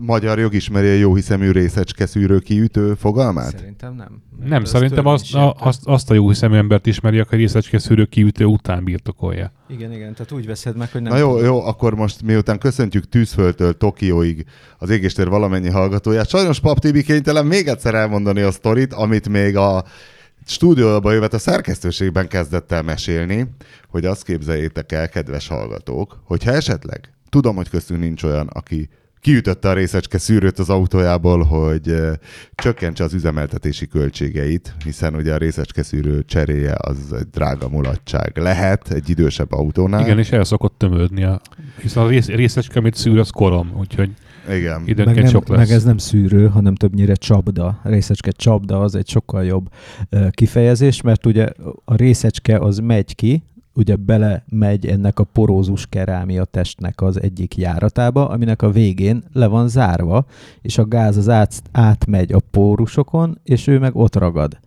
magyar jog ismeri a jó hiszemű részecske szűrő kiütő fogalmát? Szerintem nem. Nem, szerintem azt, a, azt, azt a jó hiszemű embert ismeri, aki részecske szűrő kiütő után birtokolja. Igen, igen, tehát úgy veszed meg, hogy nem Na jó, jó, akkor most miután köszöntjük Tűzföldtől Tokióig az égéstér valamennyi hallgatóját, sajnos Pap Tibi kénytelen még egyszer elmondani a sztorit, amit még a stúdióba jövet a szerkesztőségben kezdett el mesélni, hogy azt képzeljétek el, kedves hallgatók, hogyha esetleg, tudom, hogy köztünk nincs olyan, aki kiütötte a részecske szűrőt az autójából, hogy csökkentse az üzemeltetési költségeit, hiszen ugye a részecske szűrő cseréje az egy drága mulatság lehet egy idősebb autónál. Igen, és el szokott tömődni, a, hiszen a rész, részecske, amit szűr, az korom, úgyhogy Igen. meg, nem, sok lesz. meg ez nem szűrő, hanem többnyire csapda. Részecske csapda az egy sokkal jobb kifejezés, mert ugye a részecske az megy ki, ugye bele megy ennek a porózus kerámia testnek az egyik járatába, aminek a végén le van zárva, és a gáz az át, átmegy a pórusokon, és ő meg ott ragad.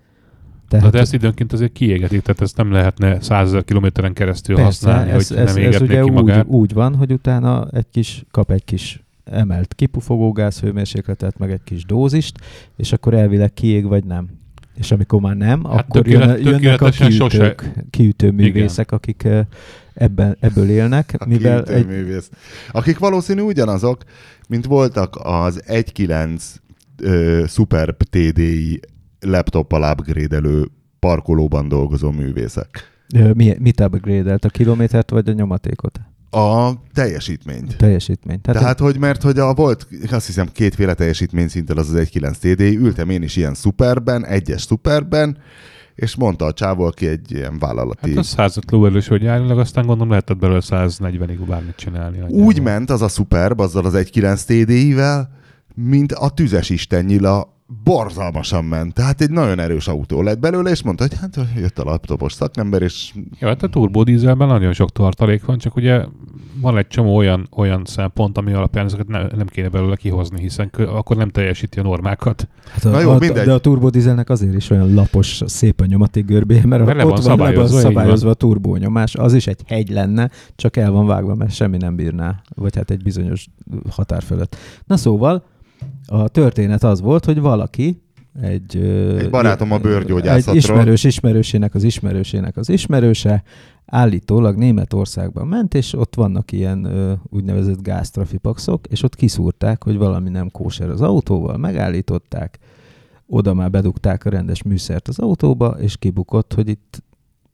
Tehát de ezt időnként azért kiégetik, tehát ezt nem lehetne százezer kilométeren keresztül Persze, használni, ez, hogy ez, nem ez ugye ki úgy, magát. úgy van, hogy utána egy kis, kap egy kis emelt kipufogó gázhőmérsékletet, meg egy kis dózist, és akkor elvileg kiég vagy nem. És amikor már nem, Hát akkor tökélet- jön, jönnek a kiütők, kiütő művészek, akik eh, ebben, ebből élnek, A mivel egy, művész. Akik valószínű ugyanazok, mint voltak az 1.9 ö, Superb TDI laptoppal upgrade parkolóban dolgozó művészek. mi, mit upgrade a kilométert vagy a nyomatékot? A teljesítményt. Teljesítményt. Tehát, Tehát hogy mert hogy a volt, azt hiszem két-féle teljesítmény szinten az az 1.9 TDI, ültem én is ilyen szuperben, egyes szuperben, és mondta a csávó, aki egy ilyen vállalati... Hát az 105 lóerős, hogy járnilag, aztán gondolom lehetett belőle 140-ig bármit csinálni. Úgy nagyjából. ment az a Superb, azzal az 1.9 TDI-vel, mint a tüzes istennyila borzalmasan ment. Tehát egy nagyon erős autó lett belőle, és mondta, hogy hát jött a laptopos szakember, és Jó, hát a turbodízelben nagyon sok tartalék van, csak ugye van egy csomó olyan, olyan szempont, ami alapján ezeket ne, nem kéne belőle kihozni, hiszen kö, akkor nem teljesíti a normákat. Hát a, Na jó, a, mindegy. de a turbodizelnek azért is olyan lapos, szép a nyomaték görbéje, mert Mert le ott van van, van szabályozva, szabályozva a turbónyomás. Az is egy hegy lenne, csak el van vágva, mert semmi nem bírná. Vagy hát egy bizonyos határ fölött. Na szóval, a történet az volt, hogy valaki, egy, Egy barátom a bőrgyógyászatról. Egy ismerős ismerősének az ismerősének az ismerőse állítólag Németországban ment, és ott vannak ilyen ö, úgynevezett gáztrafipaxok, és ott kiszúrták, hogy valami nem kóser az autóval, megállították, oda már bedugták a rendes műszert az autóba, és kibukott, hogy itt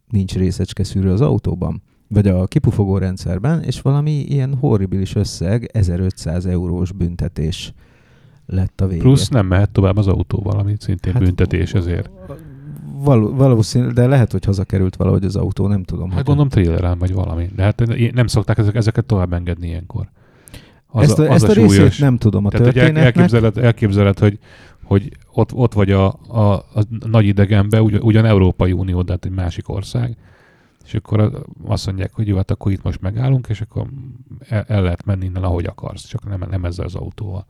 nincs részecske szűrő az autóban, vagy a kipufogó rendszerben, és valami ilyen horribilis összeg, 1500 eurós büntetés lett a vége. Plusz nem mehet tovább az autóval, ami szintén hát, büntetés ezért. Val- valószínű, de lehet, hogy hazakerült valahogy az autó, nem tudom. Hát hogy- gondolom trailerán vagy valami. De hát nem szokták ezek, ezeket tovább engedni ilyenkor. Az ezt a, ezt a, részét nem tudom a Tehát, történetnek. elképzeled, elképzeled, hogy, hogy ott, ott vagy a, a, a nagy idegenbe, ugy, ugyan Európai Unió, de hát egy másik ország, és akkor a- azt mondják, hogy jó, hát akkor itt most megállunk, és akkor el, el lehet menni innen, ahogy akarsz, csak nem, nem ezzel az autóval,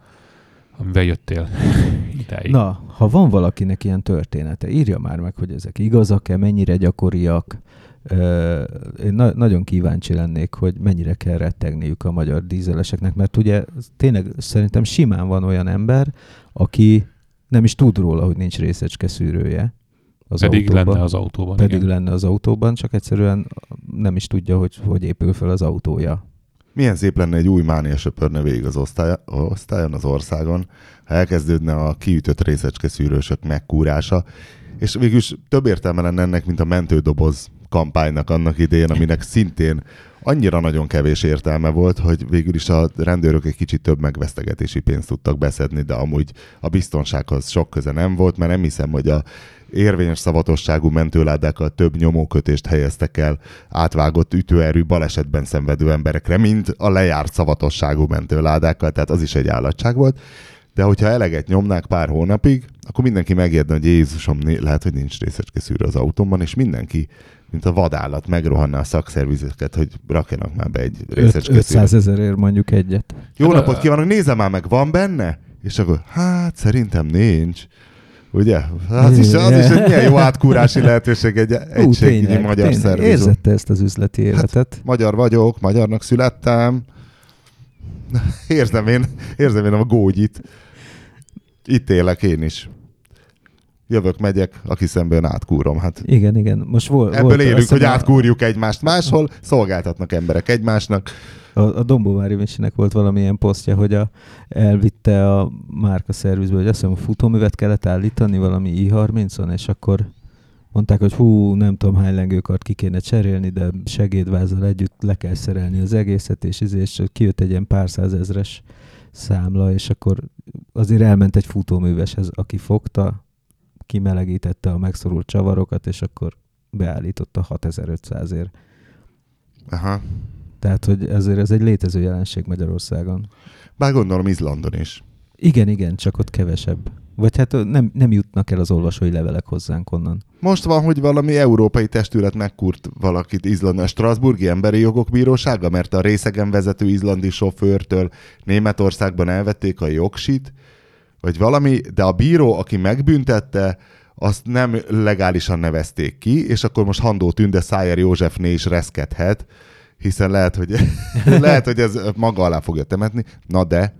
amivel jöttél idáig. Na, ha van valakinek ilyen története, írja már meg, hogy ezek igazak-e, mennyire gyakoriak. Ö, Én na- nagyon kíváncsi lennék, hogy mennyire kell rettegniük a magyar dízeleseknek, mert ugye tényleg szerintem simán van olyan ember, aki nem is tud róla, hogy nincs részecske szűrője az Pedig autóban. lenne az autóban. Pedig igen. lenne az autóban, csak egyszerűen nem is tudja, hogy hogy épül fel az autója. Milyen szép lenne egy új mánia söpörne végig az osztály, osztályon, az országon, ha elkezdődne a kiütött részecske szűrősök megkúrása, és végülis több értelme lenne ennek, mint a mentődoboz kampánynak annak idején, aminek szintén annyira nagyon kevés értelme volt, hogy végül is a rendőrök egy kicsit több megvesztegetési pénzt tudtak beszedni, de amúgy a biztonsághoz sok köze nem volt, mert nem hiszem, hogy a érvényes szavatosságú mentőládákkal több nyomókötést helyeztek el átvágott ütőerő balesetben szenvedő emberekre, mint a lejárt szavatosságú mentőládákkal, tehát az is egy állatság volt. De hogyha eleget nyomnák pár hónapig, akkor mindenki megijedne, hogy Jézusom, lehet, hogy nincs részecske szűrő az autómban, és mindenki, mint a vadállat, megrohanná a szakszervizeket, hogy rakjanak már be egy részecske 500 ezerért mondjuk egyet. Jó Hát, napot kívánok, nézem már meg, van benne? És akkor, hát szerintem nincs. Ugye? Az is, az is egy milyen jó átkúrási lehetőség egy egységnyi magyar tényleg, szervizó. érzette ezt az üzleti életet. Magyar vagyok, magyarnak születtem. Érzem én, érzem én a gógyit. Itt élek én is. Jövök, megyek, aki szemben átkúrom. Hát Igen, igen. Most vol, ebből volt, élünk, hogy hiszem, átkúrjuk egymást máshol, szolgáltatnak emberek egymásnak. A, a Dombóvári Misinek volt valamilyen posztja, hogy a, elvitte a márka szervizbe, hogy azt hiszem a futóművet kellett állítani valami i30-on, és akkor mondták, hogy hú, nem tudom hány lengőkart ki kéne cserélni, de segédvázzal együtt le kell szerelni az egészet, és, izé, és kijött egy ilyen pár százezres számla, és akkor azért elment egy futóműveshez, aki fogta, kimelegítette a megszorult csavarokat, és akkor beállította 6500-ért. Aha. Tehát, hogy ezért ez egy létező jelenség Magyarországon. Bár gondolom Izlandon is. Igen, igen, csak ott kevesebb. Vagy hát nem, nem jutnak el az olvasói levelek hozzánk onnan. Most van, hogy valami európai testület megkurt valakit Izlandon, a Strasburgi Emberi Jogok Bírósága, mert a részegen vezető izlandi sofőrtől Németországban elvették a jogsit, vagy valami, de a bíró, aki megbüntette, azt nem legálisan nevezték ki, és akkor most Handó Tünde Szájer Józsefné is reszkedhet, hiszen lehet, hogy, lehet, hogy ez maga alá fogja temetni. Na de,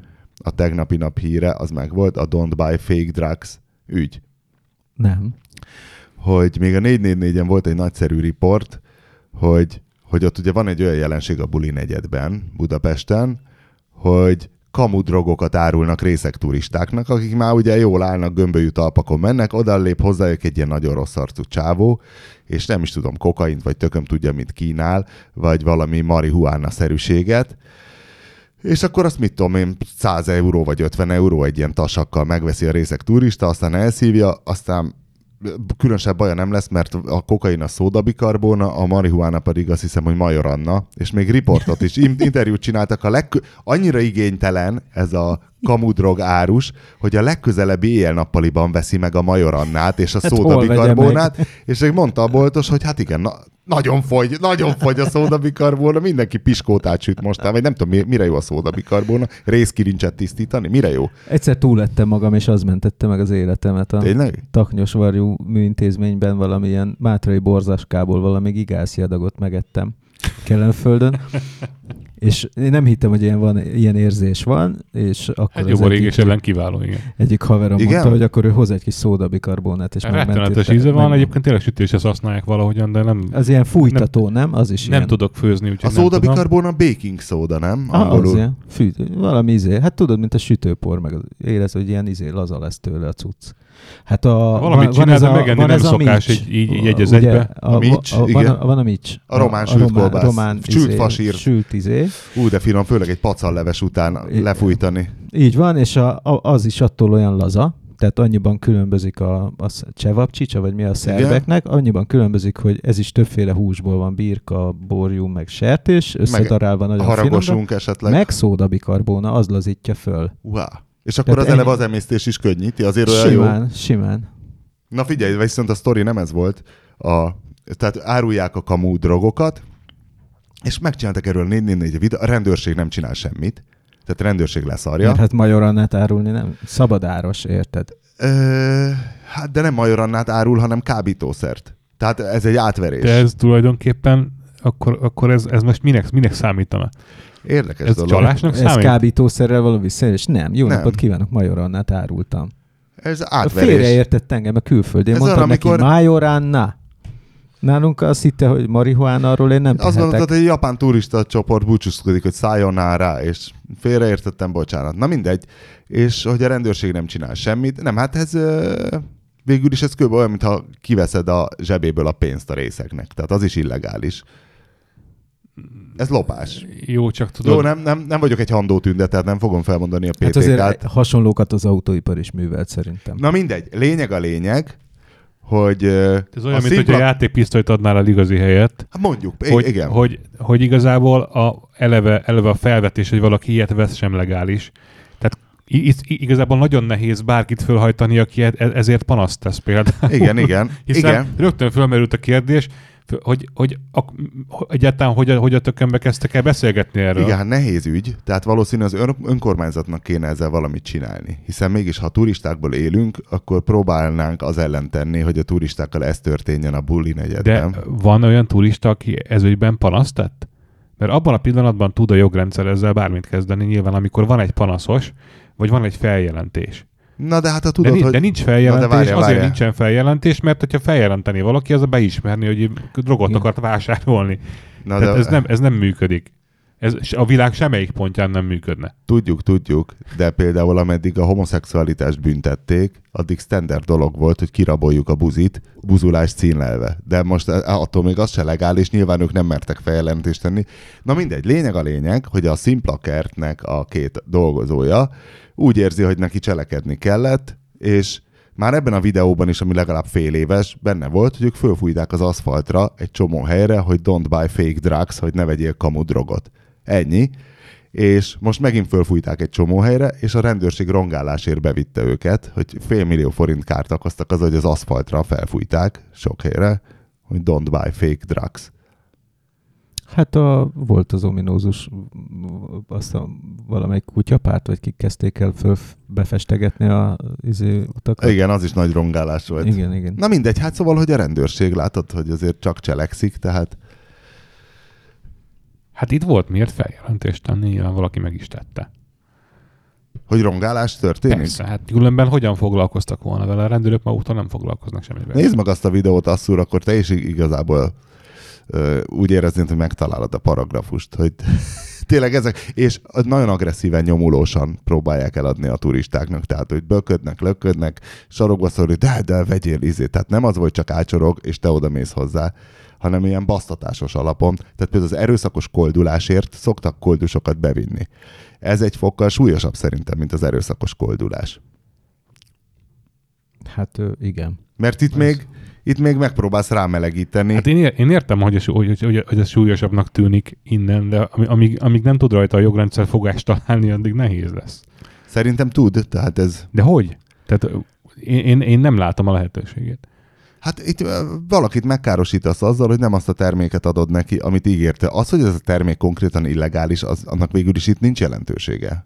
a tegnapi nap híre az meg volt, a Don't Buy Fake Drugs ügy Nem. hogy még a 444-en volt egy nagyszerű riport, hogy, hogy ott ugye van egy olyan jelenség a buli negyedben, Budapesten, hogy kamu drogokat árulnak részek turistáknak, akik már ugye jól állnak, gömbölyű talpakon mennek, oda lép hozzájuk egy ilyen nagyon rossz arcú csávó, és nem is tudom, kokaint, vagy tököm tudja, mit kínál, vagy valami marihuána-szerűséget, és akkor azt mit tudom én, 100 euró vagy 50 euró egy ilyen tasakkal megveszi a részek turista, aztán elszívja, aztán különösebb baja nem lesz, mert a kokain a szódabikarbóna, a marihuána pedig azt hiszem, hogy majoranna, és még riportot is, in- interjút csináltak, a leg, annyira igénytelen ez a kamudrog árus, hogy a legközelebbi éjjel-nappaliban veszi meg a majorannát és a Hát szódabikarbónát, és még mondta a boltos, hogy hát igen, na, nagyon fogy, nagyon fogy a szódabikarbóna, mindenki piskótát süt most, vagy nem tudom, mi- mire jó a szódabikarbóna, részkirincset tisztítani, mire jó? Egyszer túlettem magam, és az mentette meg az életemet. A Tényleg? Taknyosvarjú műintézményben valamilyen mátrai borzaskából valami gigászi adagot megettem Kellenföldön. És én nem hittem, hogy ilyen, van, ilyen érzés van, és akkor Hát a régés egyik, ellen kiváló, igen. egyik haverom Igen? mondta, hogy akkor ő hoz egy kis szódabikarbonát, és Rettenetes íze van, meg- egyébként tényleg sütéshez használják valahogyan, de nem, Az ilyen fújtató, nem? Az is nem ilyen. tudok főzni, A úgyhogy nem tudom. szódabikarbóna baking szóda, nem? Ah, az ilyen. Fű, valami izé. Hát tudod, mint a sütőpor, meg az- érez, hogy ilyen izé laza lesz tőle a cucc. Hát a, Valamit csinál, de megenni nem szokás így- így- így egy az egybe. A, A mics, a, van, igen. a, van a mics. A román sült román, kolbász. román Sült izé, fasír. Sült izé. Ú, de finom, főleg egy pacalleves után I- lefújtani. Így van, és a, a, az is attól olyan laza, tehát annyiban különbözik a, a csevapcsicsa, vagy mi a szerbeknek, annyiban különbözik, hogy ez is többféle húsból van, birka, borjú, meg sertés, összedarálva nagyon finomra, Haragosunk esetleg. meg szódabikarbóna, az lazítja föl. Wow. És akkor Tehát az eleve az emésztés is könnyíti, azért olyan jó. Simán, simán. Na figyelj, viszont a sztori nem ez volt. A, tehát árulják a kamú drogokat, és megcsináltak erről 444 videó, a rendőrség nem csinál semmit. Tehát a rendőrség leszarja. Mert hát majorannát árulni nem szabadáros, érted? Ö, hát de nem majorannát árul, hanem kábítószert. Tehát ez egy átverés. De ez tulajdonképpen, akkor, akkor ez, ez most minek, minek számítana? Érdekes Ez dolog. csalásnak Ez számít? kábítószerrel való visszaélés? Nem. Jó Nem. napot kívánok, majorannát árultam. Ez A átverés. félreértett engem a külföldén. Ez Mondtam olyan, neki, amikor- Majoránna. Nálunk azt hitte, hogy marihuána, arról én nem Azt tehetek. gondoltad, hogy egy japán turista csoport búcsúzkodik, hogy szálljon rá, és félreértettem, bocsánat. Na mindegy. És hogy a rendőrség nem csinál semmit. Nem, hát ez végül is ez kb. olyan, mintha kiveszed a zsebéből a pénzt a részeknek. Tehát az is illegális. Ez lopás. Jó, csak tudod, Jó, nem, nem, nem vagyok egy handó tünde, tehát nem fogom felmondani a Hát PTK-t. azért hasonlókat az autóipar is művelt szerintem. Na mindegy, lényeg a lényeg, hogy ez olyan, a mint hogy szimpla- a játékpisztolyt adnál el igazi helyet, Hát mondjuk, hogy, igen. hogy, hogy igazából a, eleve, eleve a felvetés, hogy valaki ilyet vesz, sem legális. Tehát igazából nagyon nehéz bárkit fölhajtani, aki e- ezért panaszt tesz például. Igen, igen, Hiszen igen. rögtön fölmerült a kérdés, hogy, hogy a, egyáltalán hogy a, hogy a tökönbe kezdtek el beszélgetni erről. Igen, hát nehéz ügy, tehát valószínű az ön, önkormányzatnak kéne ezzel valamit csinálni. Hiszen mégis, ha turistákból élünk, akkor próbálnánk az ellen tenni, hogy a turistákkal ez történjen a bulli De negyedben. van olyan turista, aki ezügyben panaszt tett? Mert abban a pillanatban tud a jogrendszer ezzel bármit kezdeni, nyilván amikor van egy panaszos, vagy van egy feljelentés. Na de hát De, tudod, ni- hogy... de nincs feljelentés, de várjál, azért várjál. nincsen feljelentés, mert hogyha feljelenteni valaki, az a beismerni, hogy drogot Igen. akart vásárolni. Na Tehát de ez nem, ez nem működik. Ez a világ semmelyik pontján nem működne. Tudjuk, tudjuk, de például ameddig a homoszexualitást büntették, addig standard dolog volt, hogy kiraboljuk a buzit, buzulás címlelve. De most eh, attól még az se legális, nyilván ők nem mertek feljelentést tenni. Na mindegy, lényeg a lényeg, hogy a Simplakertnek a két dolgozója úgy érzi, hogy neki cselekedni kellett, és már ebben a videóban is, ami legalább fél éves, benne volt, hogy ők fölfújták az aszfaltra egy csomó helyre, hogy don't buy fake drugs, hogy ne vegyél kamu drogot. Ennyi és most megint fölfújták egy csomó helyre, és a rendőrség rongálásért bevitte őket, hogy fél millió forint kárt okoztak az, hogy az aszfaltra felfújták sok helyre, hogy don't buy fake drugs. Hát a, volt az ominózus, azt a valamelyik kutyapárt, vagy kik kezdték el föl befestegetni a izé, utakat. Igen, az is nagy rongálás volt. igen, igen. Na mindegy, hát szóval, hogy a rendőrség látod, hogy azért csak cselekszik, tehát Hát itt volt miért feljelentést tenni, nyilván valaki meg is tette. hogy rongálás történik. Persze, hát különben hogyan foglalkoztak volna vele? A rendőrök maguk nem foglalkoznak semmivel. Nézd meg azt a videót, asszúr, akkor te is igazából ö, úgy éreznéd, hogy megtalálod a paragrafust, hogy tényleg ezek, és nagyon agresszíven, nyomulósan próbálják eladni a turistáknak, tehát hogy böködnek, löködnek, sarokba szorul, de, de vegyél izé, tehát nem az, hogy csak ácsorog, és te oda mész hozzá, hanem ilyen basztatásos alapon. Tehát például az erőszakos koldulásért szoktak koldusokat bevinni. Ez egy fokkal súlyosabb szerintem, mint az erőszakos koldulás. Hát igen. Mert itt még, itt még megpróbálsz rámelegíteni. Hát én, én értem, hogy ez, hogy, hogy, hogy ez súlyosabbnak tűnik innen, de amíg, amíg nem tud rajta a jogrendszer fogást találni, addig nehéz lesz. Szerintem tud, tehát ez... De hogy? Tehát én, én, én nem látom a lehetőségét. Hát itt valakit megkárosítasz azzal, hogy nem azt a terméket adod neki, amit ígérte. Az, hogy ez a termék konkrétan illegális, az, annak végül is itt nincs jelentősége.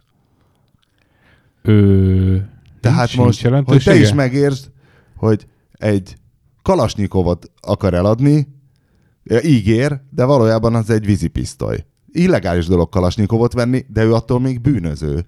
Ö, Tehát nincs- most, nincs hogy te is megértsd, hogy egy kalasnyikovot akar eladni, ígér, de valójában az egy vízipisztoly. Illegális dolog kalasnyikovot venni, de ő attól még bűnöző.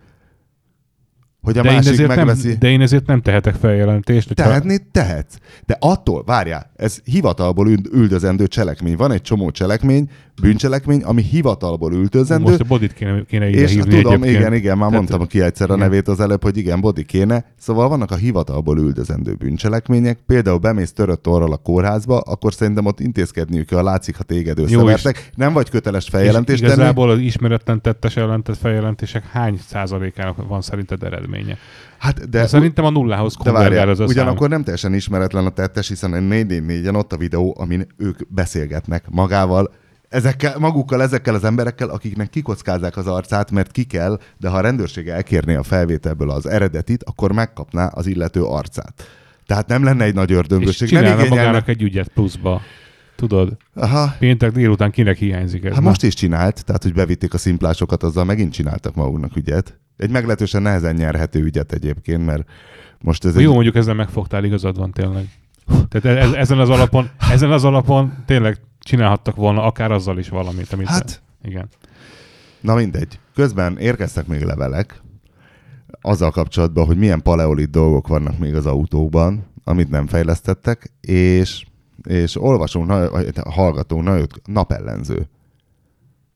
Hogy a de, én másik ezért megveszi... nem, de én ezért nem tehetek feljelentést. hogyha- Tehetni tehetsz. De attól, várjál, ez hivatalból üld- üldözendő cselekmény. Van egy csomó cselekmény, bűncselekmény, ami hivatalból üldözendő. Most a bodit kéne, kéne ide és hívni tudom, egyébként. igen, igen, már Tehát- mondtam ki egyszer a nevét az előbb, hogy igen, body kéne. Szóval vannak a hivatalból üldözendő bűncselekmények. Például bemész törött orral a kórházba, akkor szerintem ott intézkedniük kell, látszik, ha téged összevertek. Nem vagy köteles feljelentést és tenni. igazából az ismeretlen tettes ellentett feljelentések hány százalékának van szerinted eredménye? Hát, de, De szerintem a nullához konvergál az a ugyanakkor nem teljesen ismeretlen a tettes, hiszen a 444-en ott a videó, amin ők beszélgetnek magával, ezekkel, magukkal, ezekkel az emberekkel, akiknek kikockázzák az arcát, mert ki kell, de ha a rendőrség elkérné a felvételből az eredetit, akkor megkapná az illető arcát. Tehát nem lenne egy nagy És ördöngösség. Nem csinálna igényelne... magának egy ügyet pluszba. Tudod, Aha, péntek délután kinek hiányzik ez? hát most is csinált, tehát hogy bevitték a szimplásokat, azzal megint csináltak maguknak ügyet. Egy meglehetősen nehezen nyerhető ügyet egyébként, mert most ez Jó, egy... mondjuk ezzel megfogtál, igazad van tényleg. Tehát ez, ezen, az alapon, ezen az alapon tényleg csinálhattak volna akár azzal is valamit. Amit Hát, Igen. Na mindegy. Közben érkeztek még levelek azzal kapcsolatban, hogy milyen paleolit dolgok vannak még az autóban, amit nem fejlesztettek, és, és olvasunk, hallgatunk nagyot, napellenző.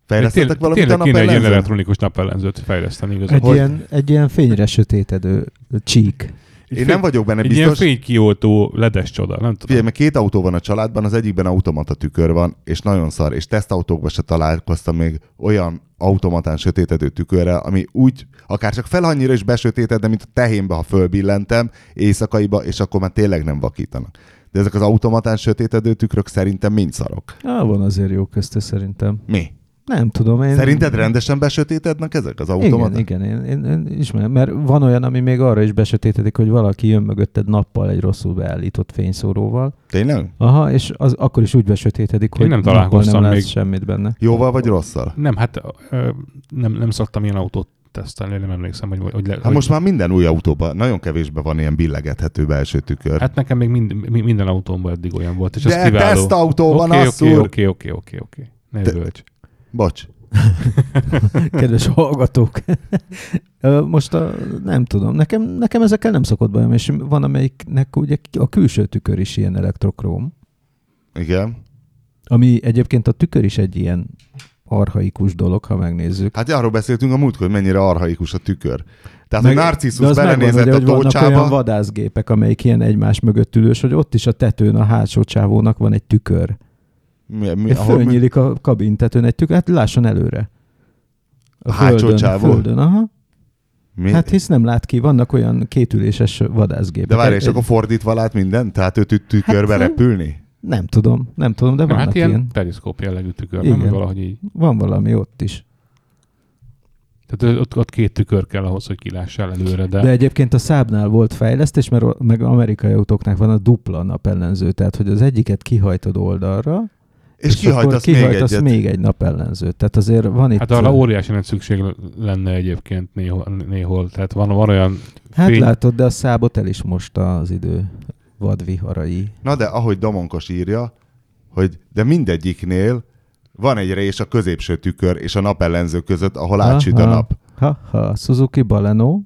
Fejlesztettek Tény- valamit a Tényleg kéne egy ilyen elektronikus napellenzőt fejleszteni Egy, igazából. ilyen, egy ilyen fényre sötétedő csík. Én nem vagyok benne Egy ilyen biztos. fénykioltó ledes csoda, nem tudom. Figyelj, mert két autó van a családban, az egyikben automata tükör van, és nagyon szar, és tesztautókban se találkoztam még olyan automatán sötétedő tükörrel, ami úgy, akár csak fel annyira is besötéted, de mint a tehénbe, ha fölbillentem éjszakaiba, és akkor már tényleg nem vakítanak. De ezek az automatán sötétedő tükrök szerintem mind szarok. Ah, van azért jó közte szerintem. Mi? Nem tudom, én... Szerinted rendesen besötétednek ezek az automaták? Igen, igen, én, én, én ismerem, mert van olyan, ami még arra is besötétedik, hogy valaki jön mögötted nappal egy rosszul beállított fényszóróval. Tényleg? Aha, és az akkor is úgy besötétedik, Én hogy nem nappal találkoztam nem még. semmit benne. Jóval vagy rosszal? Nem, hát ö, nem, nem szoktam ilyen autót tesztelni, nem emlékszem, hogy, hogy, le, Hát hogy most már minden új autóban nagyon kevésben van ilyen billegethető belső tükör. Hát nekem még mind, mi- minden autómban eddig olyan volt, és ez De kiváló. tesztautóban Oké, az oké, szúr. oké, oké, oké, oké. Ne Te-. Bocs. Kedves hallgatók. Most a, nem tudom, nekem, nekem ezekkel nem szokott bajom, és van amelyiknek ugye a külső tükör is ilyen elektrokróm, Igen. ami egyébként a tükör is egy ilyen arhaikus dolog, ha megnézzük. Hát arról beszéltünk a múltkor, hogy mennyire arhaikus a tükör. Tehát, Meg- az megvan, belenézett ugye, a hogy vannak olyan tócsába, vadászgépek, amelyik ilyen egymás mögött ülős, hogy ott is a tetőn a hátsó csávónak van egy tükör. Mi, mi, ahol, mi, Fölnyílik a kabin egy tükör, hát lásson előre. A hátsó csávó? földön, aha. mi? Hát hisz nem lát ki, vannak olyan kétüléses vadászgépek. de várj, Egy- és akkor fordítva lát minden? Tehát ő tü- tükörbe Hát, repülni? Nem tudom, nem tudom, de Nem, vannak hát ilyen. ilyen periszkóp jellegű tükör, Igen. nem? Valahogy így. Van valami ott is. Tehát ott, ott két tükör kell ahhoz, hogy kilássál előre, de, De egyébként a Szábnál volt fejlesztés, mert meg amerikai autóknak van a dupla napellenző, tehát hogy az egyiket kihajtod oldalra, És, akkor kihajtasz még kihajtasz egyet. még egy napellenzőt. Tehát azért van itt... hát arra óriási nagy szükség lenne egyébként néhol. néhol. Tehát van, van olyan hát fény- látod, de a Szábot el is mosta az idő vadviharai. Na de ahogy Domonkos írja, hogy de mindegyiknél van egy rés a középső tükör és a napellenző között, ahol átsüt a nap. Ha-ha, Suzuki Baleno,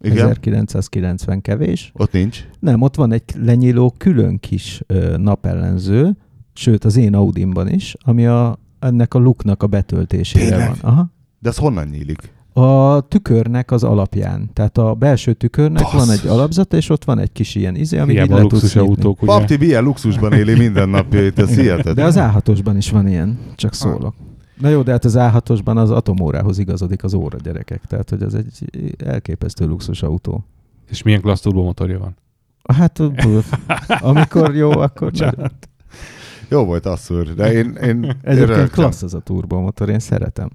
Igen? 1990 kevés. Ott nincs. Nem, ott van egy lenyíló külön kis ö, napellenző, sőt az én Audimban is, ami a, ennek a luknak a betöltésére Tényleg? van. Aha. De az honnan nyílik? A tükörnek az alapján. Tehát a belső tükörnek Basszus. van egy alapzata, és ott van egy kis ilyen izé, ami így le luxus tudsz autók, ugye? Papti ilyen luxusban éli minden napjait, ez hihetetlen. De az A6-osban is van ilyen, csak szólok. Na jó, de hát az A6-osban az atomórához igazodik az óra gyerekek, tehát hogy az egy elképesztő luxus autó. És milyen klassz turbomotorja van? Hát amikor jó, akkor nagyon. Jó volt az szúr, de én, én, én Egyébként klassz az a turbomotor, én szeretem.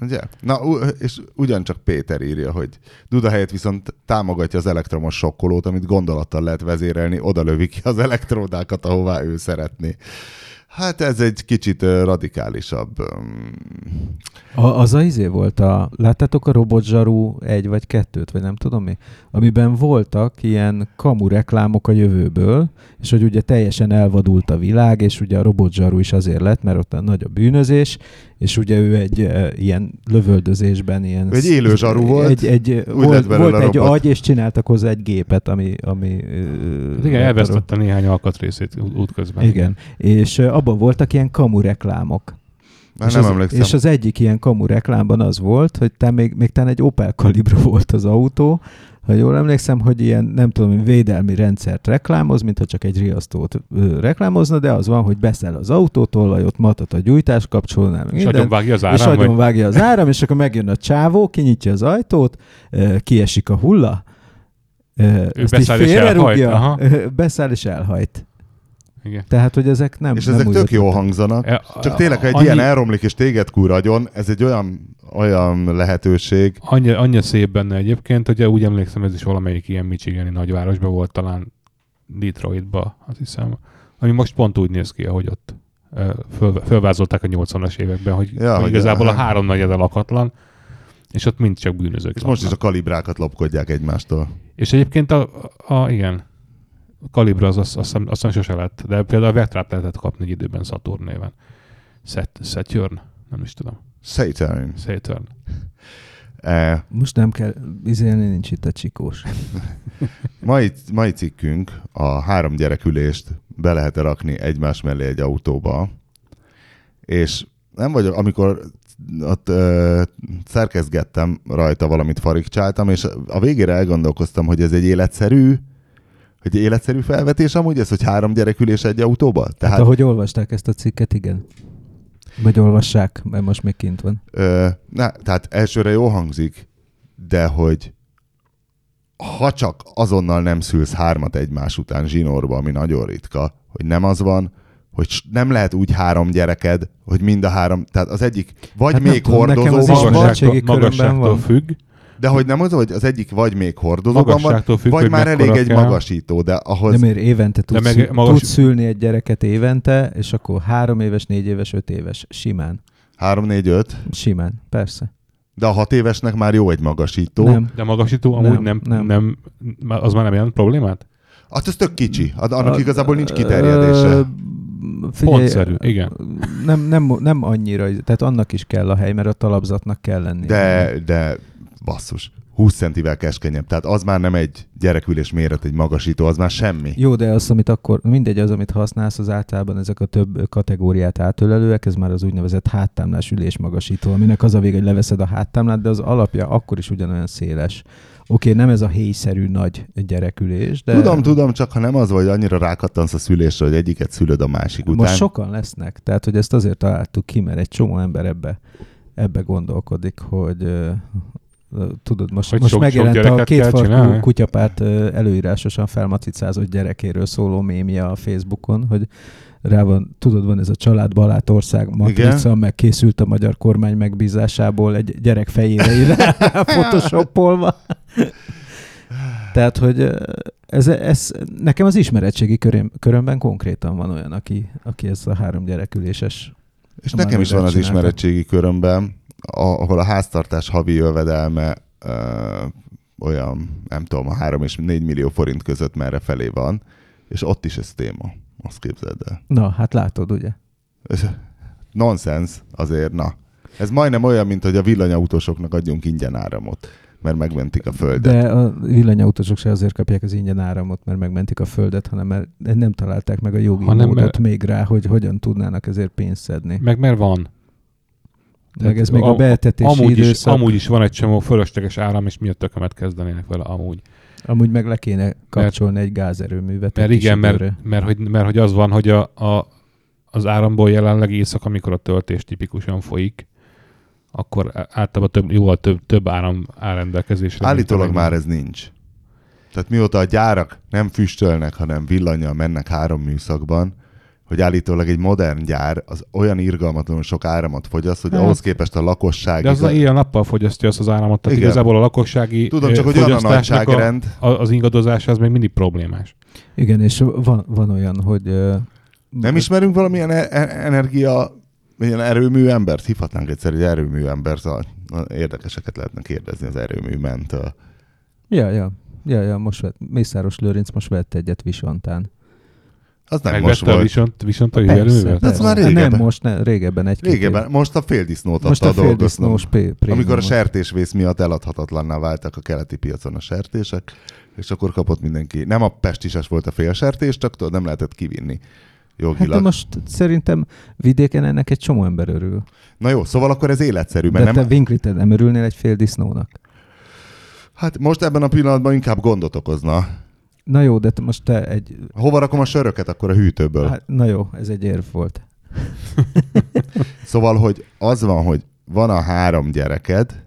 Ugye? Na, és ugyancsak Péter írja, hogy Duda helyett viszont támogatja az elektromos sokkolót, amit gondolattal lehet vezérelni, oda lövi ki az elektródákat, ahová ő szeretné. Hát ez egy kicsit radikálisabb. A, az a izé volt a, láttátok a robotzsarú egy vagy kettőt, vagy nem tudom mi, amiben voltak ilyen kamu reklámok a jövőből, és hogy ugye teljesen elvadult a világ, és ugye a robotzsarú is azért lett, mert ott nagy a bűnözés, és ugye ő egy e, ilyen lövöldözésben ilyen... Egy élő zsaru volt, Egy, egy, volt, volt egy robot. agy, és csináltak hozzá egy gépet, ami... ami Hát igen, elvesztette néhány alkatrészét út- útközben. Igen, és ö, abban voltak ilyen kamu reklámok. Már és nem az, emlékszem. És az egyik ilyen kamu reklámban az volt, hogy te még, még talán egy Opel Calibra volt az autó, ha jól emlékszem, hogy ilyen, nem tudom, védelmi rendszert reklámoz, mintha csak egy riasztót ö, reklámozna, de az van, hogy beszáll az autótól, ott matat a gyújtás kapcsolnál, És minden, agyon vágja az és áram, agyon vagy vágja az áram, és akkor megjön a csávó, kinyitja az ajtót, ö, kiesik a hulla, ö, így beszáll és elhajt, aha. ö, beszáll és elhajt. Igen. Tehát, hogy ezek nem és nem ezek tök jó ötletek. hangzanak. E- Csak tényleg, ha egy annyi- ilyen elromlik és téged kuragyon, ez egy olyan, olyan lehetőség. Annyi, annyi szép benne egyébként, hogy úgy emlékszem, ez is valamelyik ilyen michigani nagyvárosban volt, talán Detroitba, azt hiszem, ami most pont úgy néz ki, ahogy ott föl, fölvázolták a 80-as években, hogy, Ja, hogy igazából a- a három nagy lakatlan, és ott mind csak bűnözők És most is a laknak. kalibrákat lopkodják egymástól. És egyébként a, a, a igen, a Calibra az azt, azt, hiszem- azt sose lett, de például a Vectrát lehetett kapni egy időben Saturn néven. Set, Saturn? Nem is tudom. Saturn. Saturn. Eh, Most nem kell izélni, nincs itt a csikós. mai, mai cikkünk a három gyerekülést be lehet rakni egymás mellé egy autóba, és nem vagyok, amikor ott ö, szerkezgettem rajta, valamit farigcsáltam, és a végére elgondolkoztam, hogy ez egy életszerű, hogy életszerű felvetés amúgy ez, hogy három gyerekülés egy autóba? Tehát... Tehát Hát ahogy olvasták ezt a cikket, igen. Vagy olvassák, mert most még kint van. Ö, na, tehát elsőre jó hangzik, de hogy ha csak azonnal nem szülsz hármat egymás után zsinórba, ami nagyon ritka, hogy nem az van, hogy nem lehet úgy három gyereked, hogy mind a három, tehát az egyik vagy Hát hát még tudom, nekem az hordozóban is van, barátsági Magasságtól, magasságtól van. függ. De hogy nem az, hogy az egyik vagy még hordozóban van, Magasságtól függ, vagy már elég egy kell. magasító, de ahhoz... De miért évente tudsz, meg szül, magas- tudsz szülni egy gyereket évente, és akkor három éves, négy éves, öt éves. Simán. 3, 4, 5, Simán, persze. de a hat évesnek már jó egy magasító. Nem. De a magasító amúgy nem, Nem, nem, nem. az már nem jelent problémát? Hát ez tök kicsi, Ad- annak A- igazából nincs kiterjedése. figyelj, Pontszerű, igen. Nem, nem, nem annyira, tehát annak is kell a hely, mert a talapzatnak kell lenni. De, de basszus, 20 centivel keskenyebb. Tehát az már nem egy gyerekülés méret, egy magasító, az már semmi. Jó, de az, amit akkor, mindegy, az, amit használsz, az általában ezek a több kategóriát átölelőek, ez már az úgynevezett háttámlás ülés magasító, aminek az a vége, hogy leveszed a háttámlát, de az alapja akkor is ugyanolyan széles. Oké, okay, nem ez a héjszerű nagy gyerekülés, de... Tudom, tudom, csak ha nem az, vagy annyira rákattansz a szülésre, hogy egyiket szülöd a másik után. Most sokan lesznek, tehát hogy ezt azért találtuk ki, mert egy csomó ember ebbe, ebbe gondolkodik, hogy tudod, most, Hogy most sok- sok megjelent a gyereket kell kétfarkú kutyapárt előírásosan felmatricázott gyerekéről szóló mémje a Facebookon, hogy rá van, tudod, van ez a család Balátország matrica, Igen. meg készült a magyar kormány megbízásából egy gyerek fejére ide photoshopolva. Tehát, hogy ez, ez, nekem az ismeretségi köröm, körömben konkrétan van olyan, aki, aki ez a három gyereküléses És a nekem is van az csinálta. ismeretségi körömben, a- ahol a háztartás havi jövedelme ö, olyan, nem tudom, a 3 és 4 millió forint között merre felé van, és ott is ez téma. Azt képzeld el. Na, hát látod, ugye? Ez nonsens azért, na. Ez majdnem olyan, mint hogy a villanyautósoknak adjunk ingyen áramot, mert megmentik a földet. De a villanyautósok se azért kapják az ingyen áramot, mert megmentik a földet, hanem mert nem találták meg a jogi Hanem módot mert- még rá, hogy hogyan tudnának ezért pénzt szedni. Meg mert van. Meg ez még a Am- beetetési amúgy is, időszak. amúgy is van egy csomó fölösleges áram, és miatt tökömet kezdenének vele amúgy. Amúgy meg le kéne kapcsolni egy gázerőművet. Mert igen, mert, időre. mert, hogy, mert hogy az van, hogy a, a, az áramból jelenleg éjszaka, amikor a töltés tipikusan folyik, akkor általában több, jóval több, több áram áll rendelkezésre. Állítólag már ez nincs. Tehát mióta a gyárak nem füstölnek, hanem villanyjal mennek három műszakban, hogy állítólag egy modern gyár az olyan irgalmatlanul sok áramot fogyaszt, hogy Hát. ahhoz képest a lakosság... De az a éjjel-nappal fogyasztja azt az áramot, tehát Igen. igazából a lakossági Tudom, csak hogy olyan a nagyságrend. A, az ingadozása az még mindig problémás. Igen, és van, van olyan, hogy... ö, Nem ismerünk valamilyen e- e- energia, ilyen erőmű embert? Hívhatnánk egyszer egy erőmű embert, a- a- érdekeseket lehetne kérdezni az erőmű mentől. Ja, ja. Ja, ja, most vett, Mészáros Lőrinc most vett egyet Visontán. Az nem Megvette most a volt. viszont, viszont a Persze, jövőművet? Ez már régebben. Nem most, ne, régebben egy Régebben, most a féldisznót Most adta a a dolgoznom. prémiumot. Amikor a sertésvész miatt eladhatatlanná váltak a keleti piacon a sertések, és akkor kapott mindenki. Nem a pestisas volt a félsertés, csak tudod, nem lehetett kivinni Hát jogilag. de most szerintem vidéken ennek egy csomó ember örül. Na jó, szóval akkor ez életszerű, mert De nem... te Winkli, te nem örülnél egy fél disznónak? Hát most ebben a pillanatban inkább gondot okozna. Na jó, de te most te egy... Hova rakom a söröket akkor a hűtőből? Hát, na jó, ez egy érv volt. Szóval, hogy az van, hogy van a három gyereked,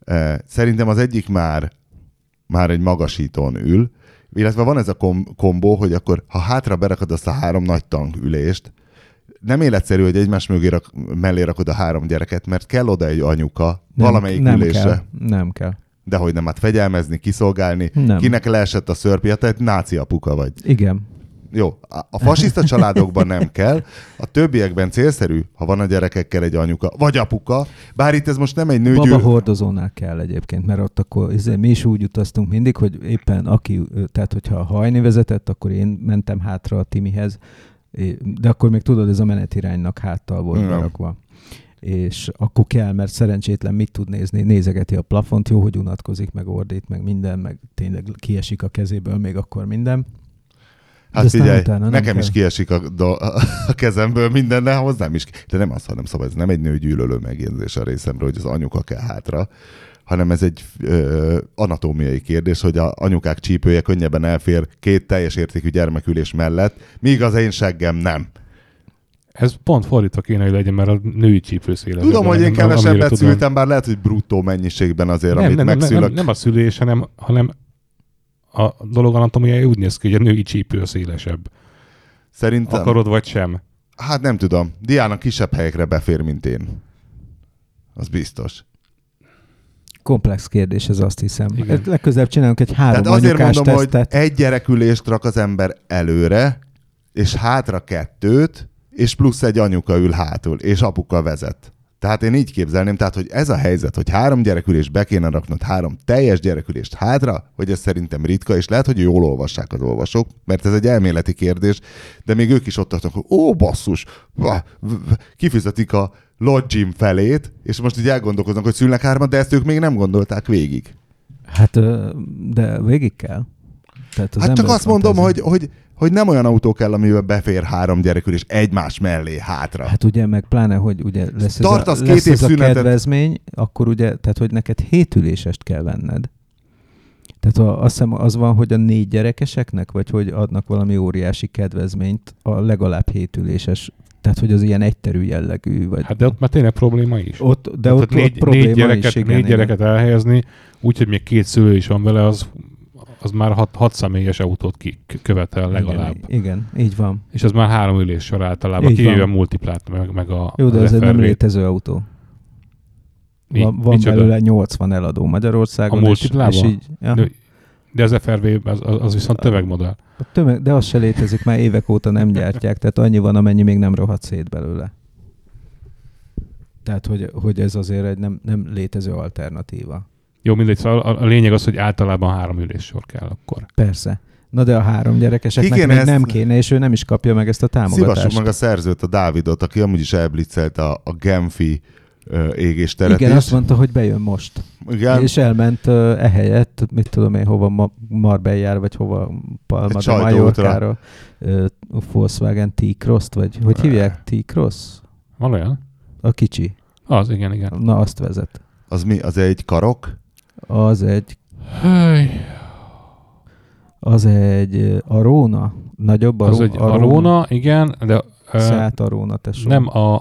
eh, szerintem az egyik már, már egy magasítón ül, illetve van ez a kom- kombó, hogy akkor ha hátra berakod azt a három nagy tankülést, nem életszerű, hogy egymás mögé rak, mellé rakod a három gyereket, mert kell oda egy anyuka Nem, valamelyik nem ülésre. Kell, nem kell. De hogy nem, hát fegyelmezni, kiszolgálni. Nem. Kinek leesett a szörpje, te egy náci apuka vagy. Igen. Jó, a- fasiszta családokban nem kell, a többiekben célszerű, ha van a gyerekekkel egy anyuka, vagy apuka, bár itt ez most nem egy nőgyűl... Baba hordozónál kell egyébként, mert ott akkor izé, mi is úgy utaztunk mindig, hogy éppen aki, tehát hogyha hajni vezetett, akkor én mentem hátra a Timihez, de akkor még tudod, ez a menetiránynak háttal volt berakva. És akkor kell, mert szerencsétlen mit tud nézni, nézegeti a plafont, jó, hogy unatkozik, meg ordít, meg minden, meg tényleg kiesik a kezéből még akkor minden. Hát figyelj, utána nekem kell. is kiesik a, do- a kezemből minden, de hozzám is. De nem az, hanem szóval ez nem egy nőgyűlölő megjegyzés a részemről, hogy az anyuka kell hátra, hanem ez egy ö, anatómiai kérdés, hogy a anyukák csípője könnyebben elfér két teljes értékű gyermekülés mellett, míg az én seggem nem. Ez pont fordítva kéne, hogy legyen, mert a női csípő széles. Tudom, hogy én kevesebbet tudom. szültem, bár lehet, hogy bruttó mennyiségben azért, Nem, amit nem, nem, megszülök. nem, nem a szülés, hanem, hanem a dolog anatomiája úgy néz ki, hogy a női csípő a szélesebb. Szerintem, Akarod vagy sem. hát nem tudom, Diana kisebb helyekre befér, mint én. Az biztos. Komplex kérdés ez azt hiszem. Igen. Igen. Legközelebb csinálunk egy három Tehát azért mondom, tesztet. hogy egy gyerekülést rak az ember előre, és hátra kettőt, és plusz egy anyuka ül hátul, és apuka vezet. Tehát én így képzelném, tehát hogy ez a helyzet, hogy három gyerekülést be kéne raknod, három teljes gyerekülést hátra, hogy ez szerintem ritka, és lehet, hogy jól olvassák az olvasók, mert ez egy elméleti kérdés, de még ők is ott tartanak, hogy ó, basszus, kifizetik a lodging felét, és most így elgondolkoznak, hogy szülnek hármat, de ezt ők még nem gondolták végig. Hát, de végig kell. Tehát az Hát csak azt mondom, hogy, hogy, hogy nem olyan autó kell, amivel befér három gyerekülés egymás mellé hátra. Hát ugye, meg pláne, hogy ugye lesz Tartasz ez a, két lesz év ez a kedvezmény, akkor ugye, tehát hogy neked hétülésest kell venned. Tehát a, azt hiszem az van, hogy a négy gyerekeseknek, vagy hogy adnak valami óriási kedvezményt a legalább hétüléses, tehát hogy az ilyen egyterű jellegű, vagy Hát de ott már tényleg probléma is. ott, de Tehát ott, négy, ott probléma négy gyereket, is, igen, négy igen. gyereket elhelyezni, úgyhogy még két szülő is van vele, az, az már hat, hat személyes autót ki, követel legalább. Igen, igen, így van. És az már három ülés sor általában, Így kivéve a van. multiplát, meg, meg a Jó, de ez egy nem létező autó. Mi? Van, van Micsoda? belőle 80 eladó Magyarországon. A és, multiplában? és így, ja. De, de az FRV az, az az viszont tömegmodell. A tömeg, de az se létezik, már évek óta nem gyártják, tehát annyi van, amennyi még nem rohadt szét belőle. Tehát, hogy, hogy ez azért egy nem, nem létező alternatíva. Jó, mindegy, szóval a, a lényeg az, hogy általában három ülés sor kell akkor. Persze. Na de a három gyerekeseknek kéne még ezt- nem kéne, és ő nem is kapja meg ezt a Szívassuk támogatást. meg a szerzőt, a Dávidot, aki amúgy is elbliccelt a, a Genfi égésteret Igen, is. azt mondta, hogy bejön most. Igen, És elment uh, ehelyett, mit tudom én, hova Ma- Marbellára, vagy hova Palma de. Mallorca-ra. Uh, Volkswagen T-Cross-t, vagy hogy hívják? T-Cross? Van olyan? A kicsi. Az, igen, igen. Na, azt vezet. az mi? Az egy karok? Az egy, az egy ö, Arona, nagyobb az Arona, egy Arona, igen, de Seat Arona, tesó. nem a,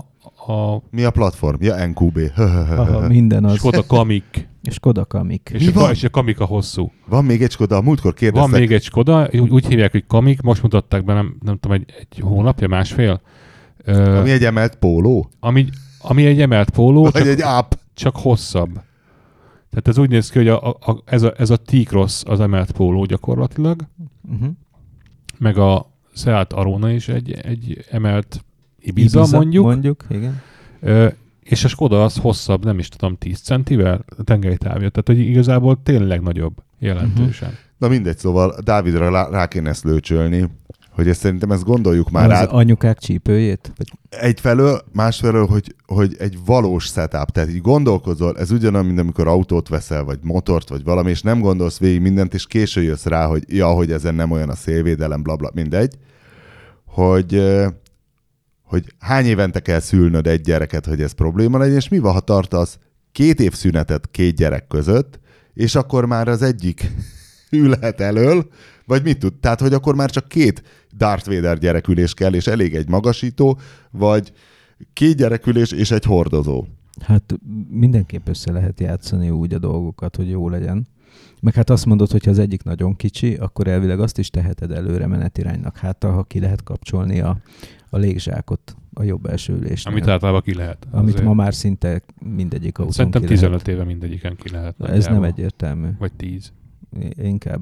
a Mi a platform? Ja, NQB. Aha, minden az. Skoda Kamik, És Skoda Kamik. és Mi a, van? és a Kamik a hosszú. Van még egy Skoda, a múltkor Van kérdeztek. még egy Skoda, úgy, úgy hívják, hogy Kamik, most mutatták be, nem, nem tudom, egy, egy hónapja, másfél, Ami egy emelt póló? ami, ami egy emelt póló, Vagy csak, egy áp? csak hosszabb. Tehát ez úgy néz ki, hogy a, a, ez, a, ez a T-Cross az emelt póló gyakorlatilag, Uh-huh. meg a Seat Arona is egy, egy emelt Ibiza, Ibiza mondjuk, Mondjuk, igen. Ö, és a Skoda az hosszabb, nem is tudom, 10 centivel a tengelytávja. Tehát, hogy igazából tényleg nagyobb jelentősen. Uh-huh. Na mindegy, szóval Dávidra rá, rá kéne ezt lőcsölni, hogy ezt szerintem ezt gondoljuk már az át. anyukák csípőjét? Egyfelől, másfelől, hogy, hogy egy valós setup, tehát így gondolkozol, ez ugyanolyan, mint amikor autót veszel, vagy motort, vagy valami, és nem gondolsz végig mindent, és késő jössz rá, hogy ja, hogy ezen nem olyan a szélvédelem, bla, bla mindegy, hogy, hogy hány évente kell szülnöd egy gyereket, hogy ez probléma legyen, és mi van, ha tartasz két év szünetet két gyerek között, és akkor már az egyik ülhet elől, vagy mit tud? Tehát, hogy akkor már csak két Darth Vader gyerekülés kell, és elég egy magasító, vagy két gyerekülés és egy hordozó. Hát mindenképp össze lehet játszani úgy a dolgokat, hogy jó legyen. Meg hát azt mondod, hogy ha az egyik nagyon kicsi, akkor elvileg azt is teheted előre menetiránynak hátra, ha ki lehet kapcsolni a, a légzsákot a jobb első ülésnél. Amit általában ki lehet. amit Azért. ma már szinte mindegyik autón Szerintem ki 15 éve mindegyiken ki lehet. lehet. Ez nem egyértelmű. Vagy 10. Inkább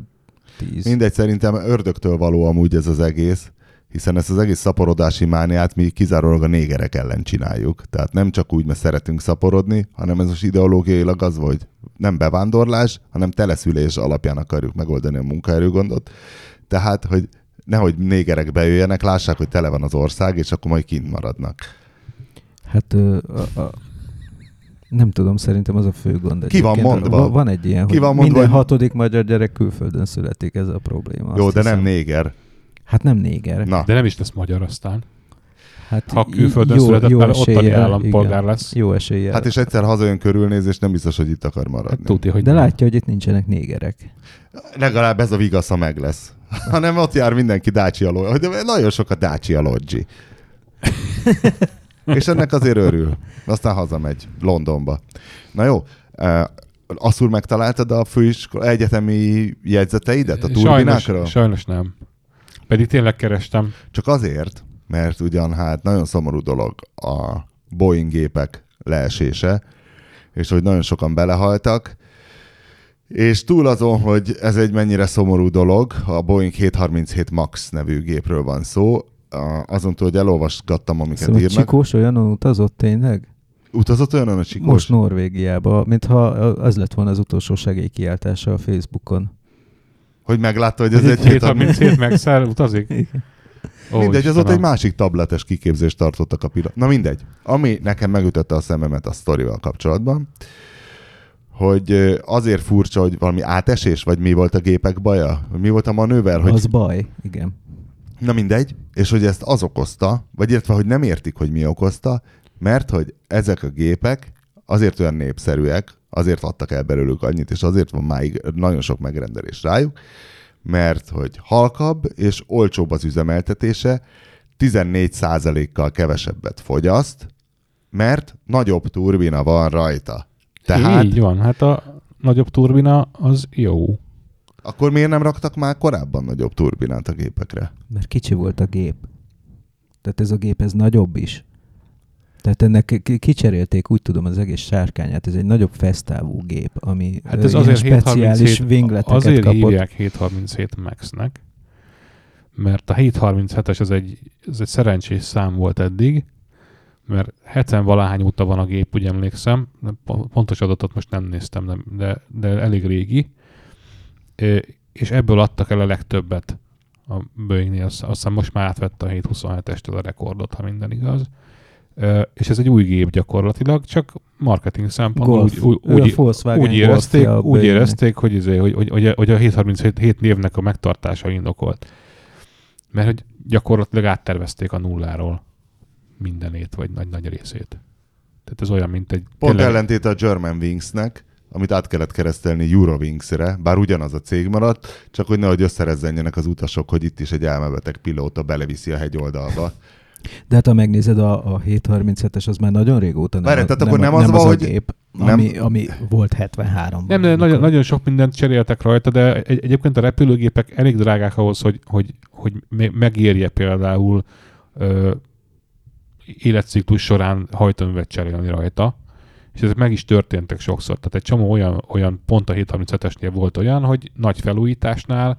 tíz. Mindegy, szerintem ördögtől való amúgy ez az egész, hiszen ezt az egész szaporodási mániát mi kizárólag a négerek ellen csináljuk. Tehát nem csak úgy, mert szeretünk szaporodni, hanem ez most ideológiailag az, hogy nem bevándorlás, hanem teleszülés alapján akarjuk megoldani a munkaerőgondot. Tehát, hogy nehogy négerek bejöjjenek, lássák, hogy tele van az ország, és akkor majd kint maradnak. Hát a, a, nem tudom, szerintem az a fő gond. Ki van mondva? Va- Van egy ilyen, Ki hogy van mondva, minden hogy- hatodik magyar gyerek külföldön születik, ez a probléma. Jó, de nem hiszem. néger. Hát nem néger. Na, De nem is lesz magyar aztán. Hát Ha külföldön született, már ottani állampolgár igen. lesz. Jó eséllyel. hát és egyszer hazajön körülnéz, és nem biztos, hogy itt akar Hát maradni. tudja, hogy de nem. látja, hogy itt nincsenek négerek. Legalább ez a vigasza meg lesz. Hanem ott jár mindenki Dacia Lodge. De nagyon sok a Dacia Lodge. És ennek azért örül. Aztán hazamegy Londonba. Na jó, uh, Asszul megtaláltad a főiskola egyetemi jegyzeteidet a turbinákról? sajnos, sajnos nem. Pedig tényleg kerestem. Csak azért, mert ugyan hát nagyon szomorú dolog a Boeing gépek leesése, és hogy nagyon sokan belehaltak, és túl azon, hogy ez egy mennyire szomorú dolog, a Boeing 737 MAX nevű gépről van szó, a- azon túl, hogy elolvasgattam, amiket Szóval írnak. Csikós olyanon utazott tényleg? Utazott olyan a Sikós? Most Norvégiába, mintha az lett volna az utolsó segélykiáltása a Facebookon. Hogy meglátta, hogy ez Egy egy 737 megszáll, utazik? Igen. Ó, mindegy, az ott Istenem. egy másik tabletes kiképzést tartottak a pillanat. Na mindegy. Ami nekem megütötte a szememet a sztorival kapcsolatban, hogy azért furcsa, hogy valami átesés, vagy mi volt a gépek baja? Mi volt a manőver? Hogy... Az baj, igen. Na mindegy, és hogy ezt az okozta, vagy illetve, hogy nem értik, hogy mi okozta, mert hogy ezek a gépek azért olyan népszerűek, azért adtak el belőlük annyit, és azért van máig nagyon sok megrendelés rájuk, mert hogy halkabb és olcsóbb az üzemeltetése, 14%-kal kevesebbet fogyaszt, mert nagyobb turbina van rajta. Tehát Így van, hát a nagyobb turbina az jó. Akkor miért nem raktak már korábban nagyobb turbinát a gépekre? Mert kicsi volt a gép. Tehát ez a gép, ez nagyobb is. Tehát ennek ki- kicserélték, úgy tudom, az egész sárkányát. Ez egy nagyobb fesztávú gép, ami Hát ez azért speciális 737, wingleteket azért kapott. hívják 737 Max-nek, mert a 737-es az egy, ez egy szerencsés szám volt eddig, mert 70 valahány óta van a gép, úgy emlékszem, pontos adatot most nem néztem, de, de, de elég régi, és ebből adtak el a legtöbbet a Boeingnél, azt hiszem most már átvette a 727-estől a rekordot, ha minden igaz. És ez egy új gép gyakorlatilag, csak marketing szempontból Golf. úgy, úgy, úgy, úgy érezték, úgy érezték hogy, izé, hogy, hogy, hogy, hogy a 737 névnek a megtartása indokolt. Mert hogy gyakorlatilag áttervezték a nulláról mindenét, vagy nagy-nagy részét. Tehát ez olyan, mint egy... Pont tényleg- ellentét a German Wingsnek, amit át kellett keresztelni Eurowings-re, bár ugyanaz a cég maradt, csak hogy nehogy összerezzenjenek az utasok, hogy itt is egy elmebeteg pilóta beleviszi a hegyoldalba. De hát ha megnézed, a, a 737-es az már nagyon régóta nem, Várj, a- tehát nem, akkor a- nem az nem van, az a hogy- gép, nem- ami, ami volt 73-ban. Nem, de nagyon, nagyon sok mindent cseréltek rajta, de egy, egyébként a repülőgépek elég drágák ahhoz, hogy, hogy, hogy me- megérje például ö, életciklus során hajtóművet cserélni rajta. És ezek meg is történtek sokszor. Tehát egy csomó olyan, olyan pont a 737-esnél volt olyan, hogy nagy felújításnál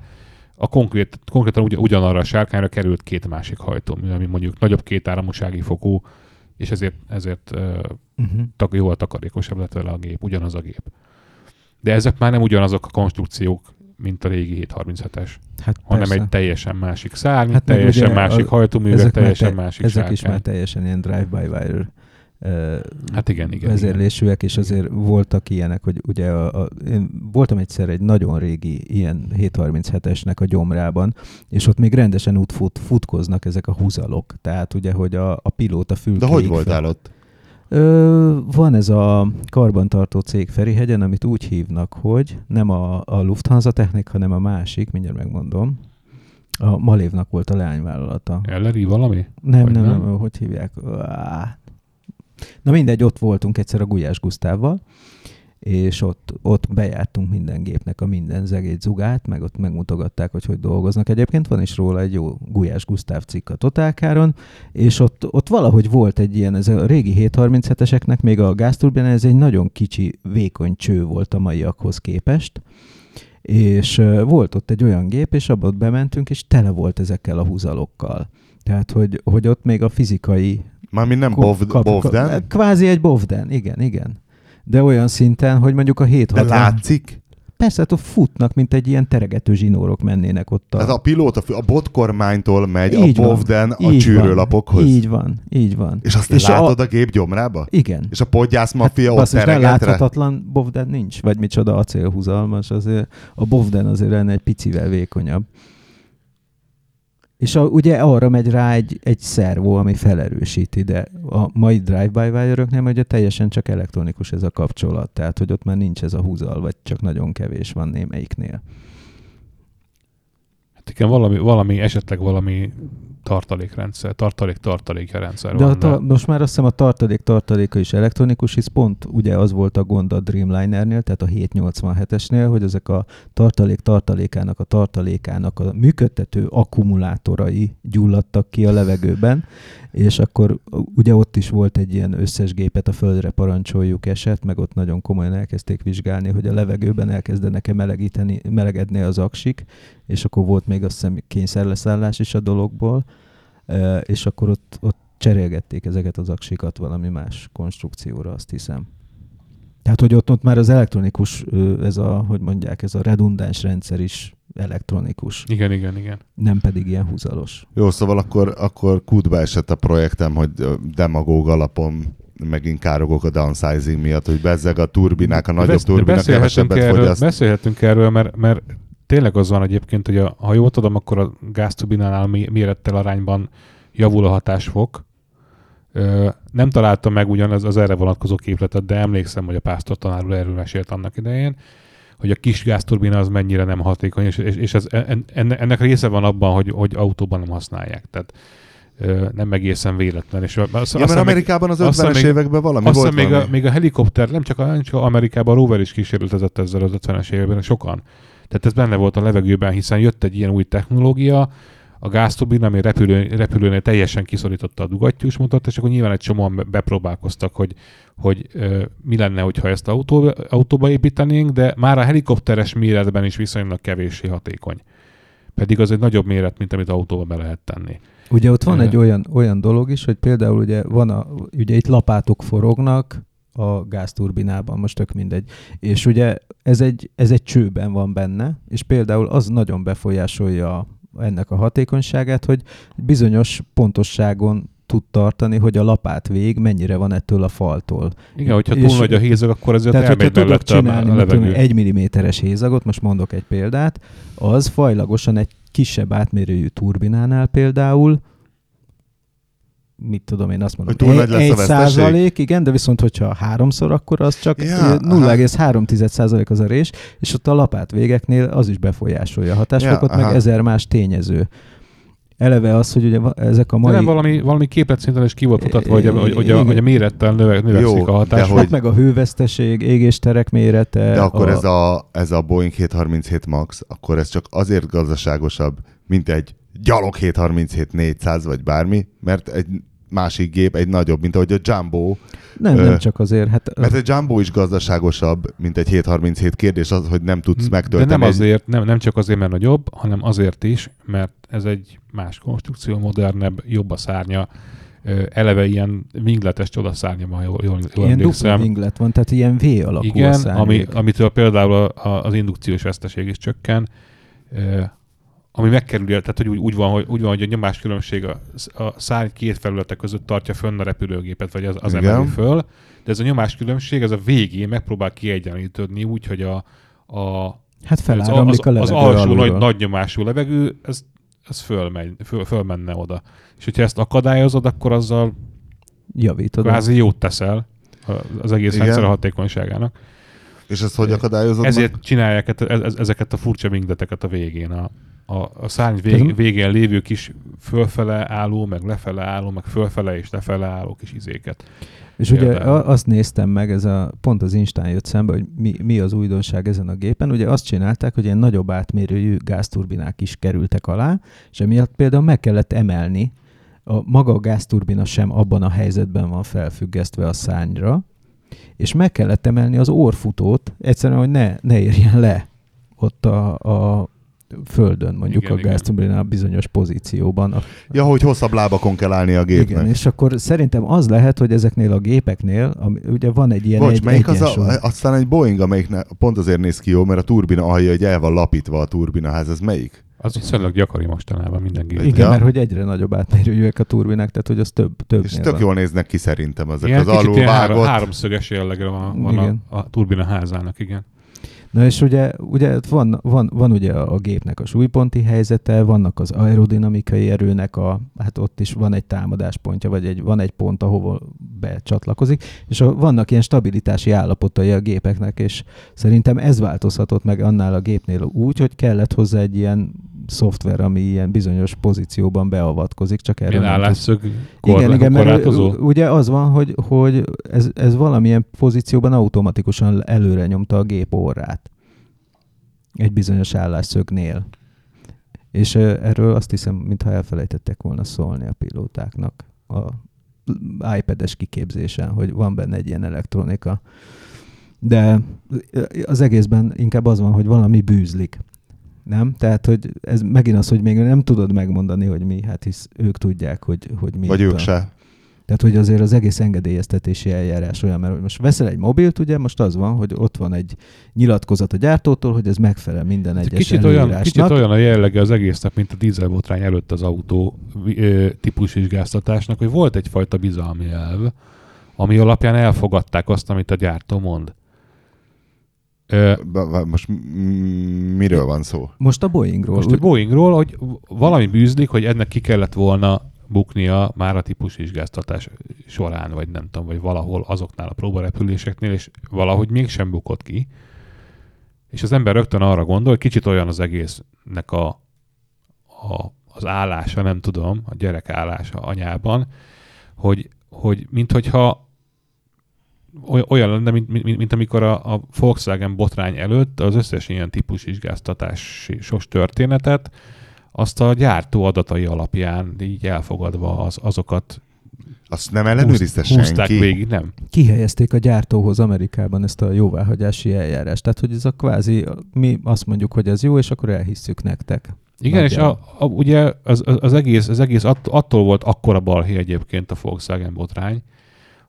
a konkrét, konkrétan ugy, ugyanarra a sárkányra került két másik hajtómű, ami mondjuk nagyobb két áramosági fokú, és ezért, ezért Uh-huh. tak, jóval takarékosabb lett vele a gép, ugyanaz a gép. De ezek már nem ugyanazok a konstrukciók, mint a régi 737-es, Hát hanem persze. egy teljesen másik szárny, Hát teljesen másik a- hajtóművek, teljesen te- másik Ezek is sárkány. már teljesen ilyen drive-by-wire Hát igen, igen, vezérlésűek, és azért voltak ilyenek, hogy ugye a, a, én voltam egyszer egy nagyon régi ilyen 737-esnek a gyomrában, és ott még rendesen úgy fut, futkoznak ezek a húzalok. Tehát ugye, hogy a, a pilóta fül De hogy voltál ott? Ö, van ez a karbantartó cég Ferihegyen, amit úgy hívnak, hogy nem a, a Lufthansa Technik, hanem a másik, mindjárt megmondom. A Malévnak volt a leányvállalata. Elleri valami? Nem, nem, nem? nem, hogy hívják? Á. Na mindegy, ott voltunk egyszer a Gulyás Gusztávval, és ott, ott bejártunk minden gépnek a minden zegét zugát, meg ott megmutogatták, hogy hogy dolgoznak. Egyébként van is róla egy jó Gulyás Gusztáv cikk a Totálkáron, és ott, ott valahogy volt egy ilyen, ez a régi 737-eseknek még a gázturbina, ez egy nagyon kicsi, vékony cső volt a maiakhoz képest, és volt ott egy olyan gép, és abba bementünk, és tele volt ezekkel a húzalokkal. Tehát, hogy, hogy ott még a fizikai... Mármint nem Bov, kap- Bovden, kap- Kvázi egy Bovden, igen, igen. De olyan szinten, hogy mondjuk a de 760... látszik. Persze, hát ott futnak, mint egy ilyen teregető zsinórok mennének ott a... Tehát a pilóta a botkormánytól megy Így a van, Bovden a így csűrőlapokhoz. Van, így van, így van. És azt És a- látod a... gép gyomrába? Igen. És a podgyász maffia ott basszus, de tereget rá? láthatatlan Bovden nincs, vagy micsoda acélhúzalmas, azért a Bovden azért lenne egy picivel vékonyabb. És a, ugye arra megy rá egy, egy szervó, ami felerősíti, de a mai drive-by wire ugye teljesen csak elektronikus ez a kapcsolat, tehát hogy ott már nincs ez a húzal, vagy csak nagyon kevés van némelyiknél. Igen, valami, valami, esetleg valami tartalékrendszer, tartalék-tartalékja rendszer De a van. ta- most már azt hiszem a tartalék tartaléka is elektronikus, hisz pont ugye az volt a gond a Dreamlinernél, tehát a 787-esnél, hogy ezek a tartalék tartalékának, a tartalékának a működtető akkumulátorai gyulladtak ki a levegőben, és akkor ugye ott is volt egy ilyen összes gépet a földre parancsoljuk eset, meg ott nagyon komolyan elkezdték vizsgálni, hogy a levegőben elkezdenek-e melegíteni, melegedni az aksik, és akkor volt még azt hiszem kényszerleszállás is a dologból, és akkor ott, ott cserélgették ezeket az aksikat valami más konstrukcióra, azt hiszem. Tehát, hogy ott, ott már az elektronikus, ez a, hogy mondják, ez a redundáns rendszer is elektronikus, Igen, igen, igen. nem pedig ilyen húzalos. Jó, szóval akkor, akkor kútba esett a projektem, hogy demagóg alapon megint károgok a downsizing miatt, hogy bezzeg a turbinák, a nagyobb turbina beszélhetünk kevesebbet erről, fogyaszt. beszélhetünk erről, mert, mert tényleg az van egyébként, hogy a, ha jól tudom, akkor a gázturbinánál mé- mérettel arányban javul a hatásfok. Ö, nem találtam meg ugyanaz az erre vonatkozó képletet, de emlékszem, hogy a pásztor tanár erről mesélt annak idején, hogy a kis gázturbina az mennyire nem hatékony, és, és, és ez, en- enne- ennek része van abban, hogy, hogy autóban nem használják. Tehát nem egészen véletlen. És azt, Ja, azt mert Amerikában az azt hiszem 50-es még- években valami azt volt még a, valami. még a helikopter, nem csak, a, nem csak Amerikában, a rover is kísérletezett ezzel az 50-es években, sokan. Tehát ez benne volt a levegőben, hiszen jött egy ilyen új technológia, a gázturbina, ami repülő, repülőnél teljesen kiszorította a dugattyús motort, és akkor nyilván egy csomóan be- bepróbálkoztak, hogy, hogy ö, mi lenne, hogyha ezt autó, autóba építenénk, de már a helikopteres méretben is viszonylag kevéssé hatékony. Pedig az egy nagyobb méret, mint amit autóba be lehet tenni. Ugye ott van egy olyan, olyan dolog is, hogy például ugye van a, ugye itt lapátok forognak a gázturbinában, most tök mindegy. És ugye ez egy, ez egy csőben van benne, és például az nagyon befolyásolja ennek a hatékonyságát, hogy bizonyos pontosságon tud tartani, hogy a lapát vég mennyire van ettől a faltól. Igen, hogyha túl nagy a hézag, akkor azért Tehát, elmegy tudok csinálni a tudom, levegő. egy milliméteres hézagot, most mondok egy példát, az fajlagosan egy kisebb átmérőjű turbinánál például, mit tudom én azt mondom, Hogy túl nagy lesz egy százalék, igen, de viszont hogyha háromszor, akkor az csak Ja, ja, 0,3 százalék az a rés, és ott a lapát végeknél az is befolyásolja a hatásfokot, Ja, meg aha. ezer más tényező. Eleve az, hogy ugye ezek a De mai... nem valami, valami képlet is ki volt mutatva, hogy a, hogy, hogy, a, hogy a mérettel növe, növekszik Jó, a hatás. de Hát hogy- meg a hőveszteség, égésterek mérete. De akkor a... ez, a, ez a Boeing 737 MAX, akkor ez csak azért gazdaságosabb, mint egy gyalog 737 400 vagy bármi, mert egy másik gép egy nagyobb, mint ahogy a Jumbo, Nem, Ö, nem csak azért. Hát, mert egy Jumbo is gazdaságosabb, mint egy 737 kérdés az, hogy nem tudsz De megtölteni. nem egy- azért, nem, nem csak azért, mert nagyobb, hanem azért is, mert ez egy más konstrukció, modernebb, jobb a szárnya, eleve ilyen wingletes csodaszárnya van, ha jól, jól, ilyen dupla emlékszem. winglet van, tehát ilyen V alakú a Igen, szárnyék. ami, amitől például a, a, az indukciós veszteség is csökken, ami megkerüli, tehát hogy úgy, úgy, van, hogy, úgy van, hogy a nyomáskülönbség a, a szárny két felülete között tartja fönn a repülőgépet, vagy az, az emeli föl, de ez a nyomáskülönbség, ez a végén megpróbál kiegyenlítődni úgy, hogy a, a Hát az, feláramlik az, a az alsó alulról. nagy, nagy nyomású levegő, ez, ez fölmegy, föl, fölmenne oda. És hogyha ezt akadályozod, akkor azzal Javítod. kvázi jót teszel az egész Igen. rendszer hatékonyságának. És ezt hogy akadályozod Ezért meg? csinálják e- e- ezeket a furcsa wingleteket a végén. A, a, a szárny vég, végén lévő kis fölfele álló, meg lefele álló, meg fölfele és lefele álló kis izéket. És ugye Például. a- azt néztem meg, ez a, pont az Instán jött szembe, hogy mi, mi az újdonság ezen a gépen. Ugye azt csinálták, hogy ilyen nagyobb átmérőjű gázturbinák is kerültek alá, és emiatt például meg kellett emelni, a maga a gázturbina sem abban a helyzetben van felfüggesztve a szányra, és meg kellett emelni az orfutót, egyszerűen, hogy ne, ne érjen le ott a, a földön, mondjuk Igen, a igen. gázturbina bizonyos pozícióban. A, Ja, hogy hosszabb lábakon kell állni a gépnek. igen, és akkor szerintem az lehet, hogy ezeknél a gépeknél, ami, ugye van egy ilyen Bocs, egy, melyik az a, aztán egy Boeing, amelyik ne, pont azért néz ki jó, mert a turbina alja, hogy el van lapítva a turbinaház, ez melyik? Az viszonylag gyakori mostanában minden gép. Igen, Ja. mert hogy egyre nagyobb átmérőjűek a turbinák, tehát hogy az több, több És tök jól néznek ki szerintem ezek Igen, az kicsit alul ilyen három, vágott. háromszöges jellegre van, van Igen. a, a turbina házának, igen. Na és ugye, ugye van, van, van ugye a gépnek a súlyponti helyzete, vannak az aerodinamikai erőnek a, hát ott is van egy támadáspontja, vagy egy, van egy pont, ahova becsatlakozik, és a, vannak ilyen stabilitási állapotai a gépeknek, és szerintem ez változhatott meg annál a gépnél úgy, hogy kellett hozzá egy ilyen szoftver, ami ilyen bizonyos pozícióban beavatkozik, csak erre Milyen állásszög igen, korlá- igen, mert korlátozó? u- ugye az van, hogy, hogy ez, ez valamilyen pozícióban automatikusan előre nyomta a gép orrát. Egy bizonyos állásszögnél. És erről azt hiszem, mintha elfelejtettek volna szólni a pilótáknak a iPad-es kiképzésen, hogy van benne egy ilyen elektronika. De az egészben inkább az van, hogy valami bűzlik. Nem? Tehát, hogy ez megint az, hogy még nem tudod megmondani, hogy mi, hát hisz ők tudják, hogy, hogy mi. Vagy ők a- se. Tehát, hogy azért az egész engedélyeztetési eljárás olyan, mert most veszel egy mobilt, ugye, most az van, hogy ott van egy nyilatkozat a gyártótól, hogy ez megfelel minden egyes Kicsit olyan, kicsit olyan a jellege az egésznek, mint a dízelbotrány előtt az autó ö, típusvizsgáztatásnak, hogy volt egyfajta bizalmi elv, ami alapján elfogadták azt, amit a gyártó mond. Ba- Most m- miről van szó? Most a Boeingról. Most a Boeingról, hogy valami bűzlik, hogy ennek ki kellett volna buknia már a típusvizsgáztatás során, vagy nem tudom, vagy valahol azoknál a próbarepüléseknél, és valahogy mégsem bukott ki. És az ember rögtön arra gondol, kicsit olyan az egésznek a, a, az állása, nem tudom, a gyerek állása anyában, hogy, hogy minthogyha olyan lenne, mint, mint, mint amikor a, a Volkswagen botrány előtt az összes ilyen típus sos történetet, azt a gyártó adatai alapján így elfogadva az, azokat Azt nem ellenőrizte senki? végig, nem? kihelyezték a gyártóhoz Amerikában ezt a jóváhagyási eljárást. Tehát, hogy ez a kvázi, mi azt mondjuk, hogy ez jó, és akkor elhisszük nektek. Igen, és a, a, ugye az, az, az egész, az egész att, attól volt akkora balhé egyébként a Volkswagen botrány,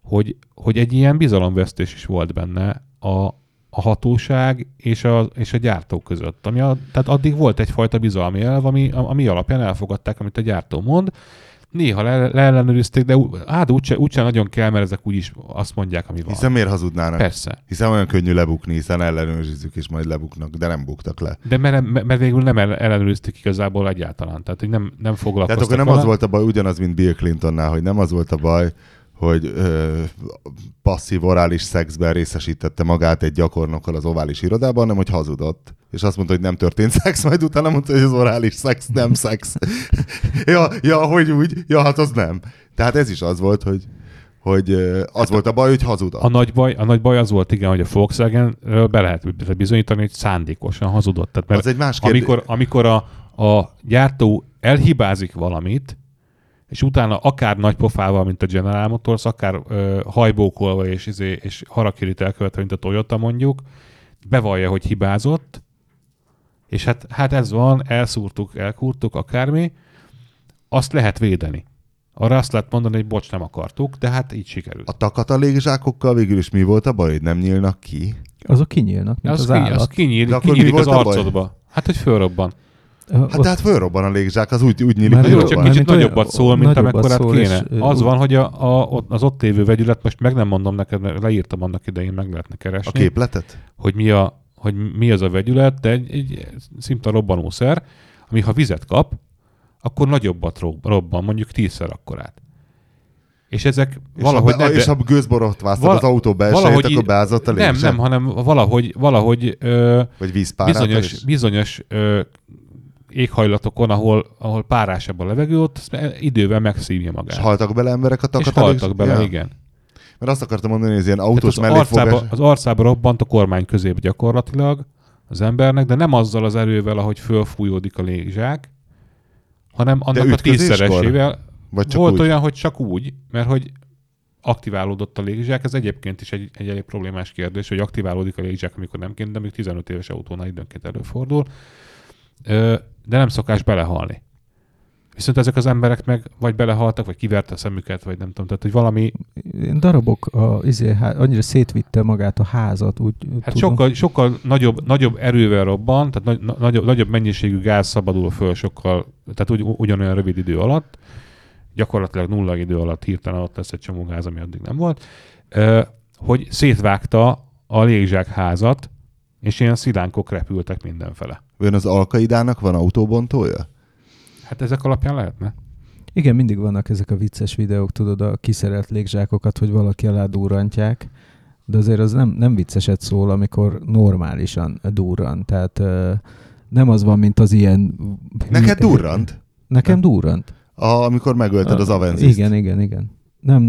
hogy, hogy egy ilyen bizalomvesztés is volt benne a, a hatóság és a, és a gyártó között. Ami a, tehát addig volt egyfajta bizalmi elv, ami, ami alapján elfogadták, amit a gyártó mond. Néha le, leellenőrizték, de hát úgyse, úgyse nagyon kell, mert ezek úgyis azt mondják, ami van. Hiszen miért hazudnának? Persze. Hiszen olyan könnyű lebukni, hiszen ellenőrizzük, és majd lebuknak, de nem buktak le. De mert, mert végül nem el- ellenőrizték igazából egyáltalán. Tehát, hogy nem, nem Tehát foglalkoztak akkor nem vele. az volt a baj, ugyanaz, mint Bill Clintonnál, hogy nem az volt a baj, hogy ö, passzív orális szexben részesítette magát egy gyakornokkal az ovális irodában, hanem hogy hazudott. És azt mondta, hogy nem történt szex, majd utána mondta, hogy az orális szex nem szex. ja, ja, hogy úgy? Ja, hát az nem. Tehát ez is az volt, hogy, hogy az volt a baj, hogy hazudott. A nagy, baj, a nagy baj az volt, igen, hogy a volkswagen be lehet bizonyítani, hogy szándékosan hazudott. Tehát, mert az egy más kérdés. amikor, amikor a, a gyártó elhibázik valamit, és utána akár nagy pofával, mint a General Motors, akár ö, hajbókolva és, izé, és harakirit elkövetve, mint a Toyota mondjuk, bevallja, hogy hibázott, és hát, hát ez van, elszúrtuk, elkúrtuk, akármi, azt lehet védeni. Arra azt lehet mondani, hogy bocs, nem akartuk, de hát így sikerült. A takata légzsákokkal végül is mi volt a baj, hogy nem nyílnak ki? Azok kinyílnak, mint az, az, ki, állat. az kinyír, De akkor mi kinyílik az volt a baj? arcodba. Hát, hogy fölrobban. Hát tehát fölrobban a légzsák, az úgy, úgy nyílik, hogy csak kicsit mint nagyobbat szól, mint amekkorát szól, kéne. Az van, hogy a, a, az ott lévő vegyület, most meg nem mondom neked, mert leírtam annak idején, meg lehetne a keresni, képletet? hogy mi, a, hogy mi az a vegyület, de egy, egy szinte robbanószer, ami ha vizet kap, akkor nagyobbat rob- robban, mondjuk tízszer akkorát. És ezek És valahogy... ha, be, ne- és ha gőzborotváztad Vala- az autó belsejét, akkor beázott a nem, légzsák? nem, hanem valahogy, valahogy ö, Vagy vízpárát? bizonyos, is? bizonyos ö, éghajlatokon, ahol, ahol párásabb a levegő, ott idővel megszívja És magát. haltak bele emberek a És takata haltak bele, ja. igen. Mert azt akartam mondani, hogy ez ilyen Tehát autós az, mellékfogás. arcába, az arcába robbant a kormány közép gyakorlatilag az embernek, de nem azzal az erővel, ahogy fölfújódik a légzsák, hanem annak a tízszeresével. Vagy csak Volt úgy? olyan, hogy csak úgy, mert hogy aktiválódott a légzsák, ez egyébként is egy, egy elég problémás kérdés, hogy aktiválódik a légzsák, amikor nem kéne, de még 15 éves autónál időnként előfordul, de nem szokás belehalni. Viszont ezek az emberek meg vagy belehaltak, vagy kiverte a szemüket, vagy nem tudom, tehát hogy valami, darabok, a, izé, há, annyira szétvitte magát a házat, úgy hát tudom. sokkal, sokkal nagyobb, nagyobb erővel robban, tehát nagy, na- nagyobb, nagyobb mennyiségű gáz szabadul föl sokkal, tehát ugy, ugyanolyan rövid idő alatt, gyakorlatilag nulla idő alatt hirtelen ott lesz egy csomó gáz, ami addig nem volt, hogy szétvágta a légzsák házat, és ilyen szilánkok repültek mindenfele. Ön az Alkaidának van autóbontója? Hát ezek alapján lehetne. Igen, mindig vannak ezek a vicces videók, tudod, a kiszerelt légzsákokat, hogy valaki alá durrantják, de azért az nem, nem vicceset szól, amikor normálisan durran. Tehát ö, nem az van, mint az ilyen... Neked durrant? Nekem durrant. A, amikor megölted az Ah, Avenzist. Igen, igen, igen. Nem,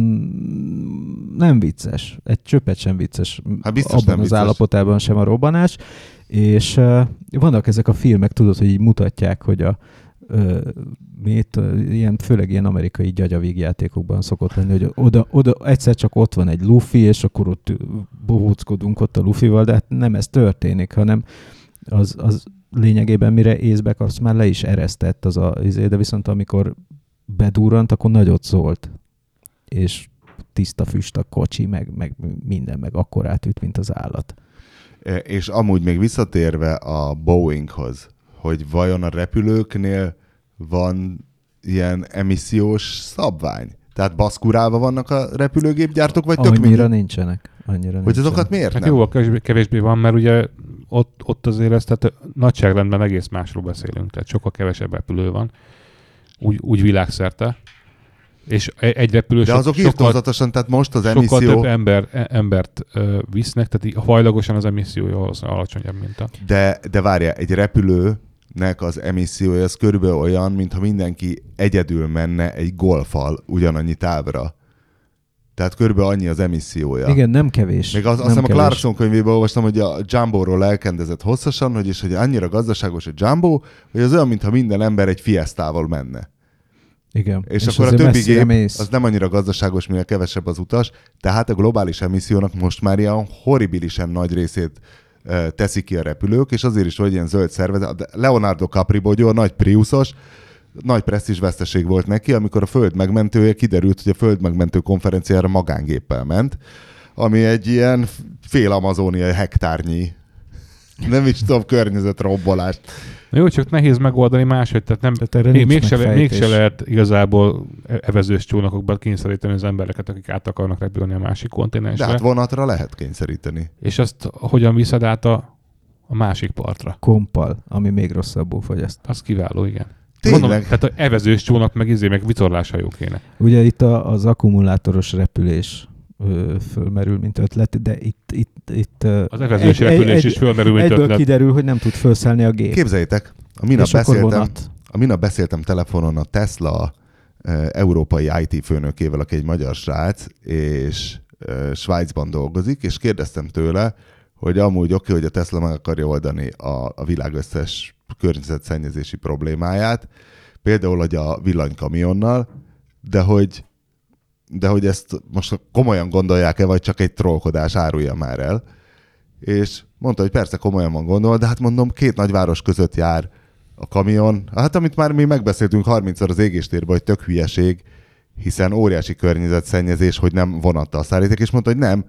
nem vicces. Egy csöppet sem vicces. Hát biztos abban nem az vicces. állapotában sem a robbanás. És uh, vannak ezek a filmek, tudod, hogy így mutatják, hogy a mit, ilyen, főleg ilyen amerikai gyagyavígjátékokban szokott lenni, hogy oda, oda egyszer csak ott van egy lufi, és akkor ott bohóckodunk ott a lufival, de hát nem ez történik, hanem az, az lényegében mire észbe kapsz, már le is eresztett az a izé, de viszont amikor bedurrant, akkor nagyot szólt. És tiszta füst a kocsi, meg, meg minden, meg akkor átüt, mint az állat. E, És amúgy még visszatérve a Boeinghoz, hogy vajon a repülőknél van ilyen emissziós szabvány? Tehát baszkurálva vannak a repülőgépgyártók, vagy tök Annyira mindegy? nincsenek. Annyira Hogy nincsenek. azokat miért Hát nem? kevésbé, kevésbé van, mert ugye ott, ott azért ez, tehát nagyságrendben egész másról beszélünk, tehát sokkal kevesebb repülő van, úgy, úgy világszerte. És e- egy repülő De azok sokkal, írtózatosan, tehát most az sokkal emisszió... több ember, e- embert ö, visznek, tehát hajlagosan az emissziója valószínűleg alacsonyabb, mint a... De, de várja, egy repülőnek az emissziója az körülbelül olyan, mintha mindenki egyedül menne egy golfal ugyanannyi távra. Tehát körülbelül annyi az emissziója. Igen, nem kevés. Még az, azt hiszem a. Clarkson könyvében olvastam, hogy a Jumbo-ról elkendezett hosszasan, hogy is, hogy annyira gazdaságos a Jumbo, hogy az olyan, mintha minden ember egy fiesztával menne. Igen. És, és akkor a többi gép mész. az nem annyira gazdaságos, mivel kevesebb az utas, tehát a globális emissziónak most már ilyen horribilisen nagy részét teszik ki a repülők, és azért is, hogy ilyen zöld szervezet. Leonardo Capribogyó, a nagy Priusos, nagy presztízs veszteség volt neki, amikor a föld megmentője kiderült, hogy a föld megmentő konferenciára magángéppel ment, ami egy ilyen fél amazóniai hektárnyi nem is tudom, környezetrombolást. Na jó, csak nehéz megoldani máshogy, tehát nem, Tehát erre még, mégse, le, mégse lehet igazából evezős csónakokba kényszeríteni az embereket, akik át akarnak repülni a másik De kontinensre. hát vonatra lehet kényszeríteni. És azt hogyan viszed át a, a másik partra? Kompal, ami még rosszabbul fogyaszt. Az kiváló, igen. Tényleg? Mondom, tehát a evezős csónak meg izé, meg vitorláshajók kéne. Ugye itt a, az akkumulátoros repülés ö, fölmerül, mint ötlet, de itt, itt, itt ö, Az evezős repülés is fölmerül, mint egyből ötlet. kiderül, hogy nem tud felszállni a gép. Képzeljétek, a minap beszéltem, a minap beszéltem telefonon a Tesla európai IT főnökével, aki egy magyar srác, és Svájcban dolgozik, és kérdeztem tőle, hogy amúgy oké, hogy a Tesla meg akarja oldani a, a világ összes környezetszennyezési problémáját, például, hogy a villanykamionnal, de hogy, de hogy ezt most komolyan gondolják-e, vagy csak egy trollkodás árulja már el. És mondta, hogy persze komolyan van gondol, de hát mondom, két nagyváros között jár a kamion. Hát amit már mi megbeszéltünk 30-szor az égéstérben, hogy tök hülyeség, hiszen óriási környezetszennyezés, hogy nem vonattal szállítik, és mondta, hogy nem,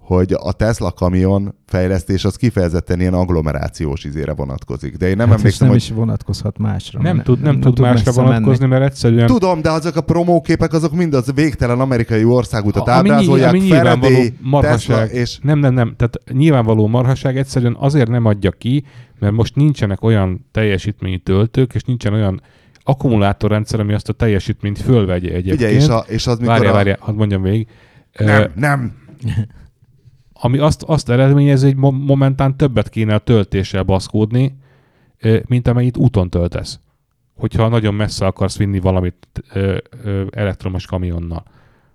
hogy a Tesla kamion fejlesztés az kifejezetten ilyen agglomerációs izére vonatkozik. De én nem hát emlékszem, nem hogy... is vonatkozhat másra. Nem, mert tud, nem, tud másra messze vonatkozni, mert egyszerűen Tudom, de azok a promóképek, azok mind az végtelen amerikai országutat A- ami ábrázolják, ami nyilvánvaló Faraday, marhaság. Tesla, és Nem, nem, nem. Tehát nyilvánvaló marhaság egyszerűen azért nem adja ki, mert most nincsenek olyan teljesítményű töltők, és nincsen olyan akkumulátorrendszer, ami azt a teljesítményt fölvegye egyébként. ugye, és, a, és az mikor Várjál, a... várjál, hadd mondjam végig. Nem, nem. ami azt, azt eredményezi, hogy mo- momentán többet kéne a töltéssel baszkódni, mint amennyit úton töltesz. Hogyha nagyon messze akarsz vinni valamit elektromos kamionnal.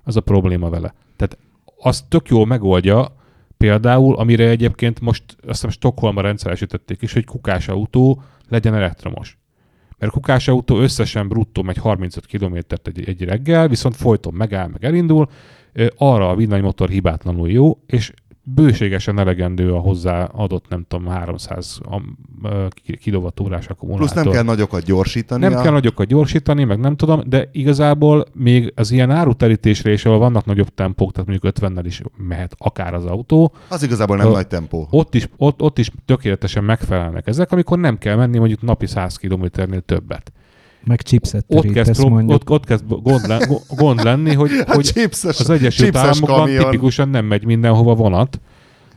Az a probléma vele. Tehát azt tök jól megoldja, például, amire egyébként most azt hiszem Stockholmban rendszeresítették is, hogy kukás autó legyen elektromos. Mert a kukás autó összesen bruttó megy 35 kilométert egy, egy reggel, viszont folyton megáll, meg elindul, arra a villanymotor hibátlanul jó, és bőségesen elegendő a hozzá adott, nem tudom, 300 am- ö, ki- kilovattórás akkumulátor. Plusz nem kell nagyokat gyorsítani. Nem kell nagyokat gyorsítani, meg nem tudom, de igazából még az ilyen áruterítésre is, ahol vannak nagyobb tempók, tehát mondjuk 50-nel is mehet akár az autó, Az igazából nem A- nagy tempó. ott is, ott, ott is tökéletesen megfelelnek ezek, amikor nem kell menni mondjuk napi 100 kilométernél többet. Meg chipset Ott kezd, mondjuk. ott, ott kezd gond, len, gond lenni, hogy, A hogy chipses, az Egyesült Államokban kamion. tipikusan nem megy mindenhova vonat,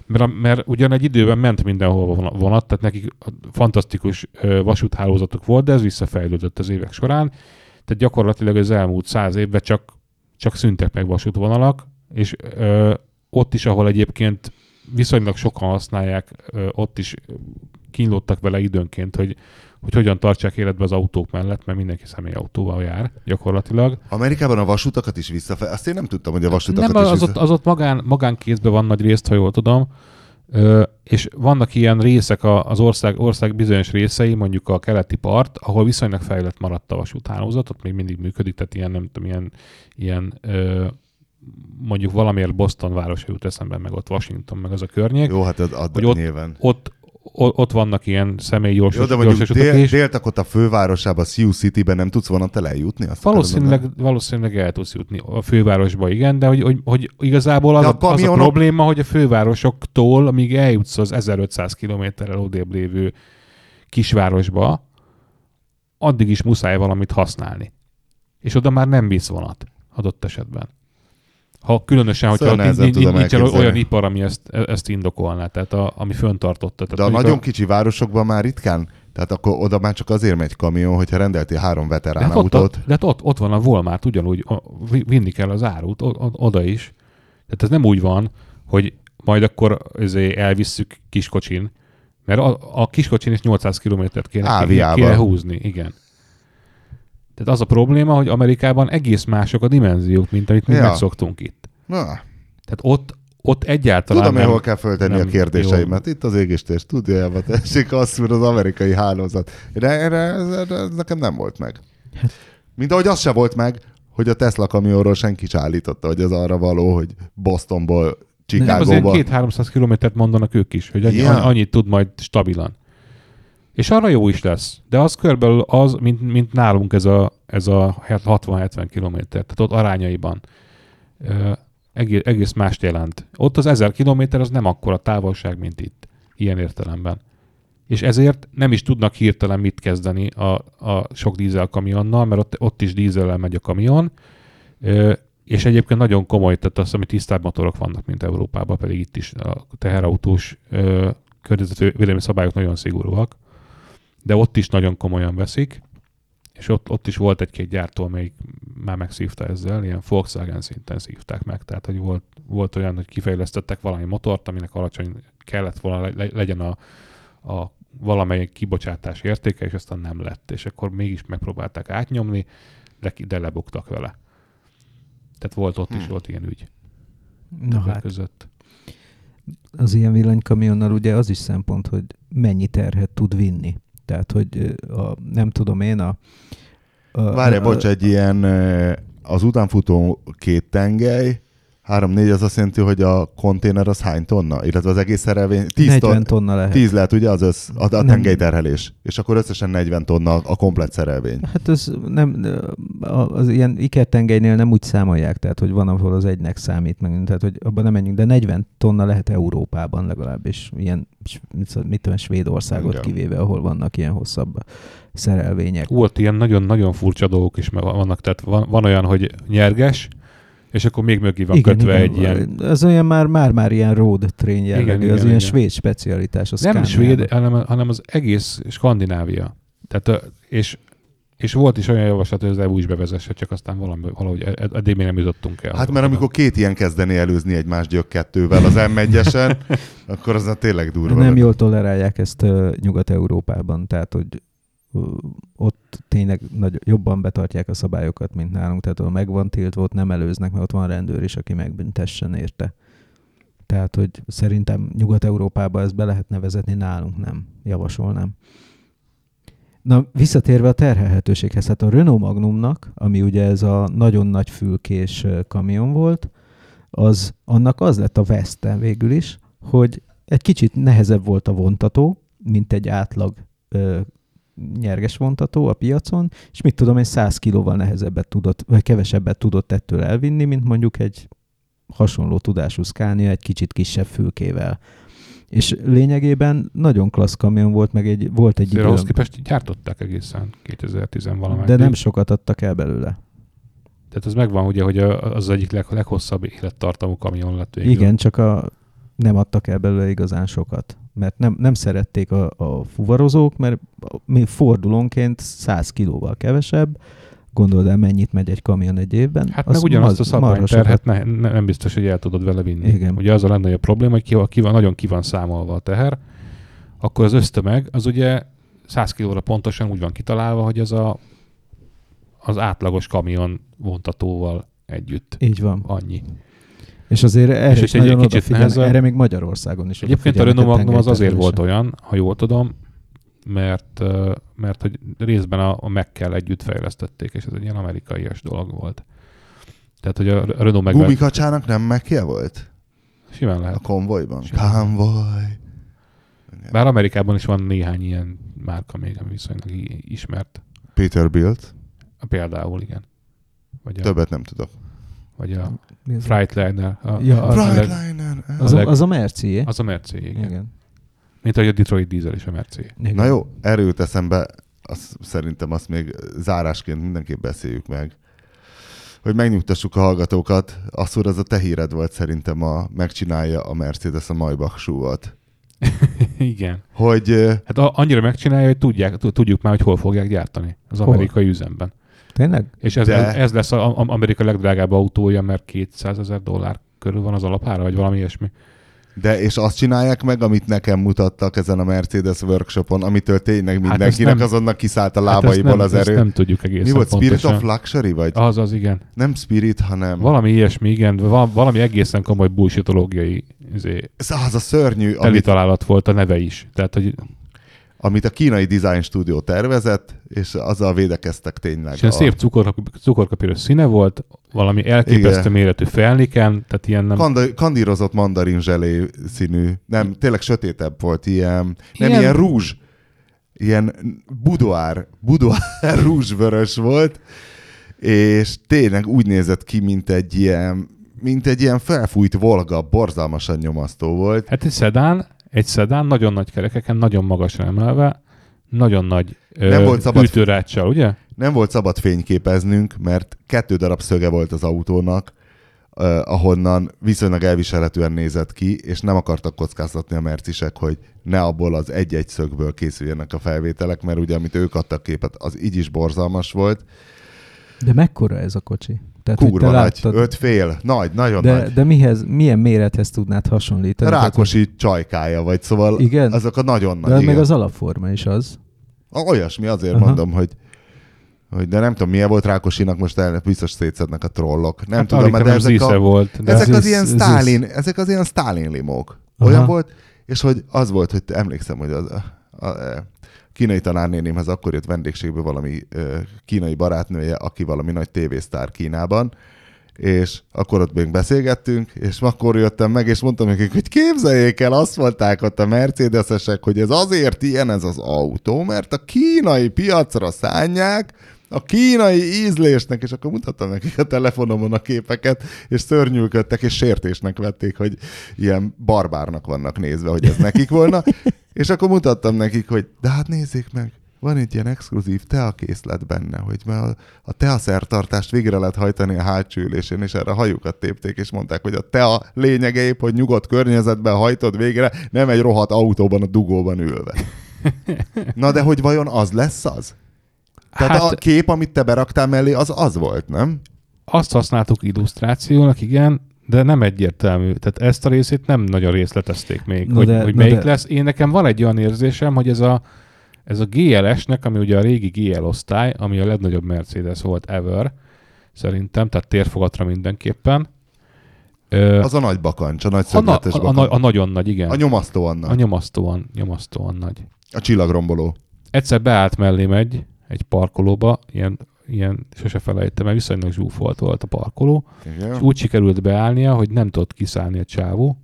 mert, mert ugyan egy időben ment mindenhova vona- vonat, tehát nekik fantasztikus vasúthálózatuk volt, de ez visszafejlődött az évek során. Tehát gyakorlatilag az elmúlt száz évben csak, csak szüntek meg vasútvonalak, és ö, ott is, ahol egyébként viszonylag sokan használják, ö, ott is kínlódtak vele időnként, hogy, hogy hogyan tartsák életbe az autók mellett, mert mindenki személyautóval jár gyakorlatilag. Amerikában a vasutakat is visszafe... Azt én nem tudtam, hogy a vasutakat Nem, is az vissza... ott, az ott magán, magánkézben van nagy részt, ha jól tudom, Ö, és vannak ilyen részek a- az ország, ország bizonyos részei, mondjuk a keleti part, ahol viszonylag fejlett maradt a vasúthálózat, ott még mindig működik, tehát ilyen, nem tudom, ilyen, ilyen ö, mondjuk valamiért Boston városa jut eszembe, meg ott Washington, meg az a környék. Jó, hát az, az Hogy ott- nyilván. Ott, ott vannak ilyen személyi gyors, Jó, de gyors mondjuk esetek dél, is. Dél-Dakota fővárosába, Sioux City-ben nem tudsz vonattal eljutni? Azt Valószínűleg, valószínűleg el tudsz jutni a fővárosba, igen, de hogy, hogy, hogy igazából az, De a a, az a kamionok- probléma, hogy a fővárosoktól, amíg eljutsz az 1500 kilométerrel odébb lévő kisvárosba, addig is muszáj valamit használni. És oda már nem visz vonat adott esetben. Ha különösen, hogyha Szóval ott nincs, olyan ipar, ami ezt, ezt indokolná, tehát a, ami föntartotta. Tehát De a nagyon kicsi városokban már ritkán, tehát akkor oda már csak azért megy kamion, hogyha rendeltél három de veterán hát, ott, autót. de hát ott, ott van a Walmart, ugyanúgy a, vi- vinni kell az árut, o, o, oda is. Tehát ez nem úgy van, hogy majd akkor ezért elvisszük kiskocsin, mert a, a kiskocsin is 800 kilométert kéne, Áviával. kéne húzni, igen. Tehát az a probléma, hogy Amerikában egész mások a dimenziók, mint amit mi Ja. megszoktunk itt. Na, Tehát ott, ott egyáltalán tudom, nem... hol kell föltenni nem a kérdéseimet. Itt az égéstés stúdiójában azt mondja az amerikai hálózat. De erre, erre, nekem nem volt meg. Mint ahogy az se volt meg, hogy a Tesla kamionról senki se állította, hogy ez arra való, hogy Bostonból Nem, Chicagóba. azért 2-300 kilométert mondanak ők is, hogy annyi, annyit tud majd stabilan. És arra jó is lesz. De az körülbelül az, mint, mint nálunk ez a, ez a 60-70 kilométer. Tehát ott arányaiban egész, egész mást jelent. Ott az 1000 kilométer az nem akkora távolság, mint itt. Ilyen értelemben. És ezért nem is tudnak hirtelen mit kezdeni a, a sok dízel kamionnal, mert ott, ott is dízellel megy a kamion, és egyébként nagyon komoly, tehát azt, ami tisztább motorok vannak, mint Európában, pedig itt is a teherautós környezetvédelmi szabályok nagyon szigorúak, de ott is nagyon komolyan veszik, és ott, ott is volt egy-két gyártó, amelyik már megszívta ezzel, ilyen Volkswagen szinten szívták meg, tehát hogy volt, volt olyan, hogy kifejlesztettek valami motort, aminek alacsony kellett volna le- le- legyen a, a valamelyik kibocsátás értéke, és aztán nem lett, és akkor mégis megpróbálták átnyomni, de, de lebuktak vele. Tehát volt ott is Hmm. volt ilyen ügy. Na hát, között. az ilyen villanykamionnal ugye az is szempont, hogy mennyi terhet tud vinni. Tehát, hogy a, nem tudom én, a... a Várjál, a- bocs, egy ilyen az utánfutó két tengely, három-négy, az azt jelenti, hogy a konténer az hány tonna? Illetve az egész szerelvény? 10 40 tonna. tonna lehet. 10 lehet ugye az össz, a, a tengelyterhelés. És akkor összesen 40 tonna a komplet szerelvény. Hát ez nem, az ilyen ikertengelynél nem úgy számolják, tehát hogy van, ahol az egynek számít meg, tehát hogy abban nem menjünk, de 40 tonna lehet Európában legalábbis, ilyen, mit, mit tudom, Svédországot Igen. kivéve, ahol vannak ilyen hosszabb szerelvények. Volt ilyen nagyon-nagyon furcsa dolgok is meg vannak, tehát van, van olyan, hogy nyerges, és akkor még mögé van igen, kötve igen, egy ilyen... Az olyan már, már, már ilyen road train jellegű, Igen, az igen, ilyen igen. svéd specialitás. A nem Scaniában. svéd, hanem, hanem az egész Skandinávia. Tehát, és, és volt is olyan javaslat, hogy az EU is bevezesse, csak aztán valami, valahogy ed- eddig még nem jutottunk el. Hát mert amikor két ilyen kezdeni előzni egymást gyök kettővel az M1-esen, akkor az tényleg durva. Nem jól tolerálják ezt ö, Nyugat-Európában, tehát hogy ö, ott tényleg nagy, jobban betartják a szabályokat, mint nálunk, tehát ahol meg van tiltva, ott nem előznek, mert ott van rendőr is, aki megbüntessen érte. Tehát, hogy szerintem Nyugat-Európában ezt be lehetne vezetni, nálunk nem. Javasolnám. Na, visszatérve a terhelhetőséghez, hát a Renault Magnumnak, ami ugye ez a nagyon nagy fülkés kamion volt, az, annak az lett a veszte végül is, hogy egy kicsit nehezebb volt a vontató, mint egy átlag ö, nyerges vontató a piacon, és mit tudom, egy 100 kilóval nehezebbet tudott, vagy kevesebbet tudott ettől elvinni, mint mondjuk egy hasonló tudású Scania egy kicsit kisebb fülkével. És lényegében nagyon klassz kamion volt, meg egy, volt egy Azért idő, ahhoz képest gyártották egészen 2010 valamelyik. de nem sokat adtak el belőle. Tehát az megvan ugye, hogy az egyik leg, leghosszabb élettartamú kamion lett végül. Igen, csak a, nem adtak el belőle igazán sokat. Mert nem, nem szerették a, a fuvarozók, mert mi fordulónként 100 kilóval kevesebb, gondold el, mennyit megy egy kamion egy évben. Hát meg ugyanazt a szabványterhet ne, ne, nem biztos, hogy el tudod vele vinni. Igen. Ugye az a legnagyobb probléma, hogy ki, ki van, nagyon ki van számolva a teher, akkor az ösztömeg, az ugye 100 kilóra pontosan úgy van kitalálva, hogy ez a, az átlagos kamion vontatóval együtt Így van. annyi. És azért erre És is egy nagyon kicsit nehezebb. Erre még Magyarországon is Egyébként a Renault Magnum az azért volt olyan, ha jól tudom, mert, mert hogy részben a, a Mac-kel együtt fejlesztették, és ez egy ilyen amerikaias dolog volt. Tehát, hogy a Renault meg Gumikacsának nem megje volt? simán A lehet. konvojban? Simán. Konvoj. Bár Amerikában is van néhány ilyen márka még, ami viszonylag ismert. Peterbilt, Például, igen. Vagy a, többet nem tudok. vagy a az? Freightliner. A, Ja, a, az- a Freightliner. Az, a a, az a Merci, az a Merci, igen. igen. Mint ahogy a Detroit Diesel is a Merci. igen. Na jó, erről jut eszembe, azt, szerintem azt még zárásként mindenképp beszéljük meg, hogy megnyugtassuk a hallgatókat. Asszúr, az a te híred volt szerintem, a, megcsinálja a Mercedes a Maybach súvat. igen. Hogy Hát a, annyira megcsinálja, hogy tudják, tud- tudjuk már, hogy hol fogják gyártani. Az Hol? amerikai üzemben. Tényleg? És ez, De- ez, ez lesz az Amerika legdrágább autója, mert 200 ezer dollár körül van az alapára, vagy valami ilyesmi. De és azt csinálják meg, amit nekem mutattak ezen a Mercedes workshopon, amitől tényleg mindenkinek Hát nem- azonnal kiszállt a Hát lábaiból nem, az erő. nem tudjuk egészen Mi volt, Spirit pontosan. of Luxury? Vagy? Az az, igen. Nem Spirit, hanem... Valami ilyesmi, igen. Val- valami egészen komoly bullshitológiai izé, Ez az a szörnyű, amit, találat volt a neve is. Tehát, hogy amit a kínai design stúdió tervezett, és azzal védekeztek tényleg. és a- szép cukorkap- cukorkapíros színe volt, valami elképesztő Igen. méretű felniken, tehát ilyen nem... Kanda, kandírozott mandarin zselé színű, nem, tényleg sötétebb volt, ilyen, nem Ilyen- ilyen rúzs, ilyen budoár, budoár rúzsvörös volt, és tényleg úgy nézett ki, mint egy ilyen, mint egy ilyen felfújt Volga, borzalmasan nyomasztó volt. Hát egy szedán, egy szedán, nagyon nagy kerekeken, nagyon magasra emelve, nagyon nagy Nem volt szabad- hűtőráccsal, ugye? Nem volt szabad fényképeznünk, mert kettő darab szöge volt az autónak, eh, ahonnan viszonylag elviselhetően nézett ki, és nem akartak kockáztatni a mercisek, hogy ne abból az egy-egy szögből készüljenek a felvételek, mert ugye amit ők adtak képet, az így is borzalmas volt. De mekkora ez a kocsi? Tehát, Kurva te nagy, láttad- öt fél, nagy, nagyon de, nagy. de mihez, milyen mérethez tudnád hasonlítani? Tehát, Rákosi csajkája, vagy szóval Igen? azok a nagyon De nagy. meg igen. az alapforma is az. Olyasmi, azért Aha. mondom, hogy hogy de nem tudom, milyen volt Rákosinak, most el, biztos szétszednek a trollok. Nem hát tudom, de nem ezek a, volt. De ezek az ilyen. Stalin, ezek az ilyen Stalin limók. Aha. Olyan volt, és hogy az volt, hogy emlékszem, hogy az, a, a, a kínai tanárnénémhez akkor jött vendégségbe valami ö, kínai barátnője, aki valami nagy tévésztár Kínában, és akkor ott még beszélgettünk, és akkor jöttem meg, és mondtam nekik, hogy képzeljék el, azt mondták ott a Mercedesesek, hogy ez azért ilyen ez az autó, mert a kínai piacra szánják, a kínai ízlésnek, és akkor mutattam nekik a telefonomon a képeket, és szörnyűködtek, és sértésnek vették, hogy ilyen barbárnak vannak nézve, hogy ez nekik volna. És akkor mutattam nekik, hogy de hát nézzék meg, van egy ilyen exkluzív teakészlet benne, hogy már a, a teaszertartást végre lehet hajtani a hátsó ülésén, és erre hajukat tépték, és mondták, hogy a tea lényege épp, hogy nyugodt környezetben hajtod végre, nem egy rohadt autóban a dugóban ülve. Na de hogy vajon az lesz az? Tehát Hát- a kép, amit te beraktál mellé, az az volt, nem? Azt használtuk illusztrációnak, igen, de nem egyértelmű. Tehát ezt a részét nem nagyon részletezték még, Na hogy, de- hogy melyik de- lesz. Én nekem van egy olyan érzésem, hogy ez a, ez a GLS-nek, ami ugye a régi GL osztály, ami a legnagyobb Mercedes volt ever, szerintem, tehát térfogatra mindenképpen. Ö, Az a nagy bakancs, a nagy a, na, szögletes a, a, bakancs. a, a nagyon nagy, igen. A nyomasztóan a nagy. nyomasztóan, nyomasztóan nagy. A csillagromboló. Egyszer beállt mellém egy, egy parkolóba, ilyen, ilyen sose felejtem, mert viszonylag zsúfolt volt a parkoló, és Igen. úgy sikerült beállnia, hogy nem tudott kiszállni a csávó,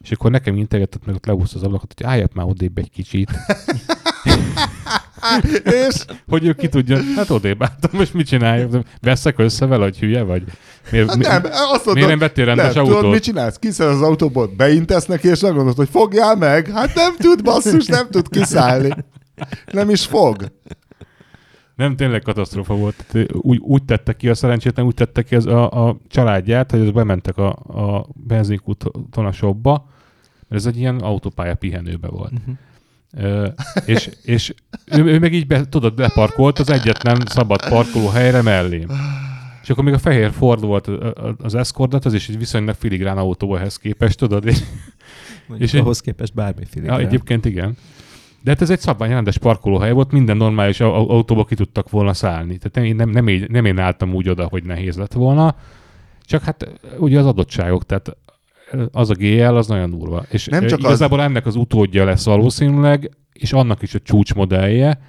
és akkor nekem integetett meg, ott lehúzta az ablakot, hogy álljak már odébb egy kicsit, És hogy ő ki tudja, hát odébb álltam, most mit csináljak? Veszek össze vele, hogy hülye vagy? Miért, hát nem, azt mondod, miért nem vettél rendes nem, tudod, autót? mit csinálsz? Kiszáll az autóból, beintesz neki, és megmondod, hogy fogjál meg. Hát nem tud, basszus, nem tud kiszállni. Nem is fog. Nem, tényleg katasztrófa volt. Tehát Úgy, úgy tette ki a szerencsétlen, úgy tette ki az a, a családját, hogy az bementek a, a benzinkúton a shopba, mert ez egy ilyen autópálya pihenőbe volt. Mhm. Ö, és és ő, ő meg így be, tudod, leparkolt az egyetlen szabad parkoló helyre mellém. És akkor még a fehér Ford volt az Escortnak, az is egy viszonylag filigrán autó ehhez képest, tudod? És, Mondjuk És- ahhoz képest bármi ja, filigrán. egyébként igen. De hát ez egy szabványrendes parkolóhely volt, minden normális au- au- autóba ki tudtak volna szállni. Tehát nem, én- nem, nem, így, nem én álltam úgy oda, hogy nehéz lett volna, csak hát ugye az adottságok, tehát az a GL az nagyon durva. És Nem csak igazából az... ennek az utódja lesz valószínűleg, és annak is a csúcsmodellje,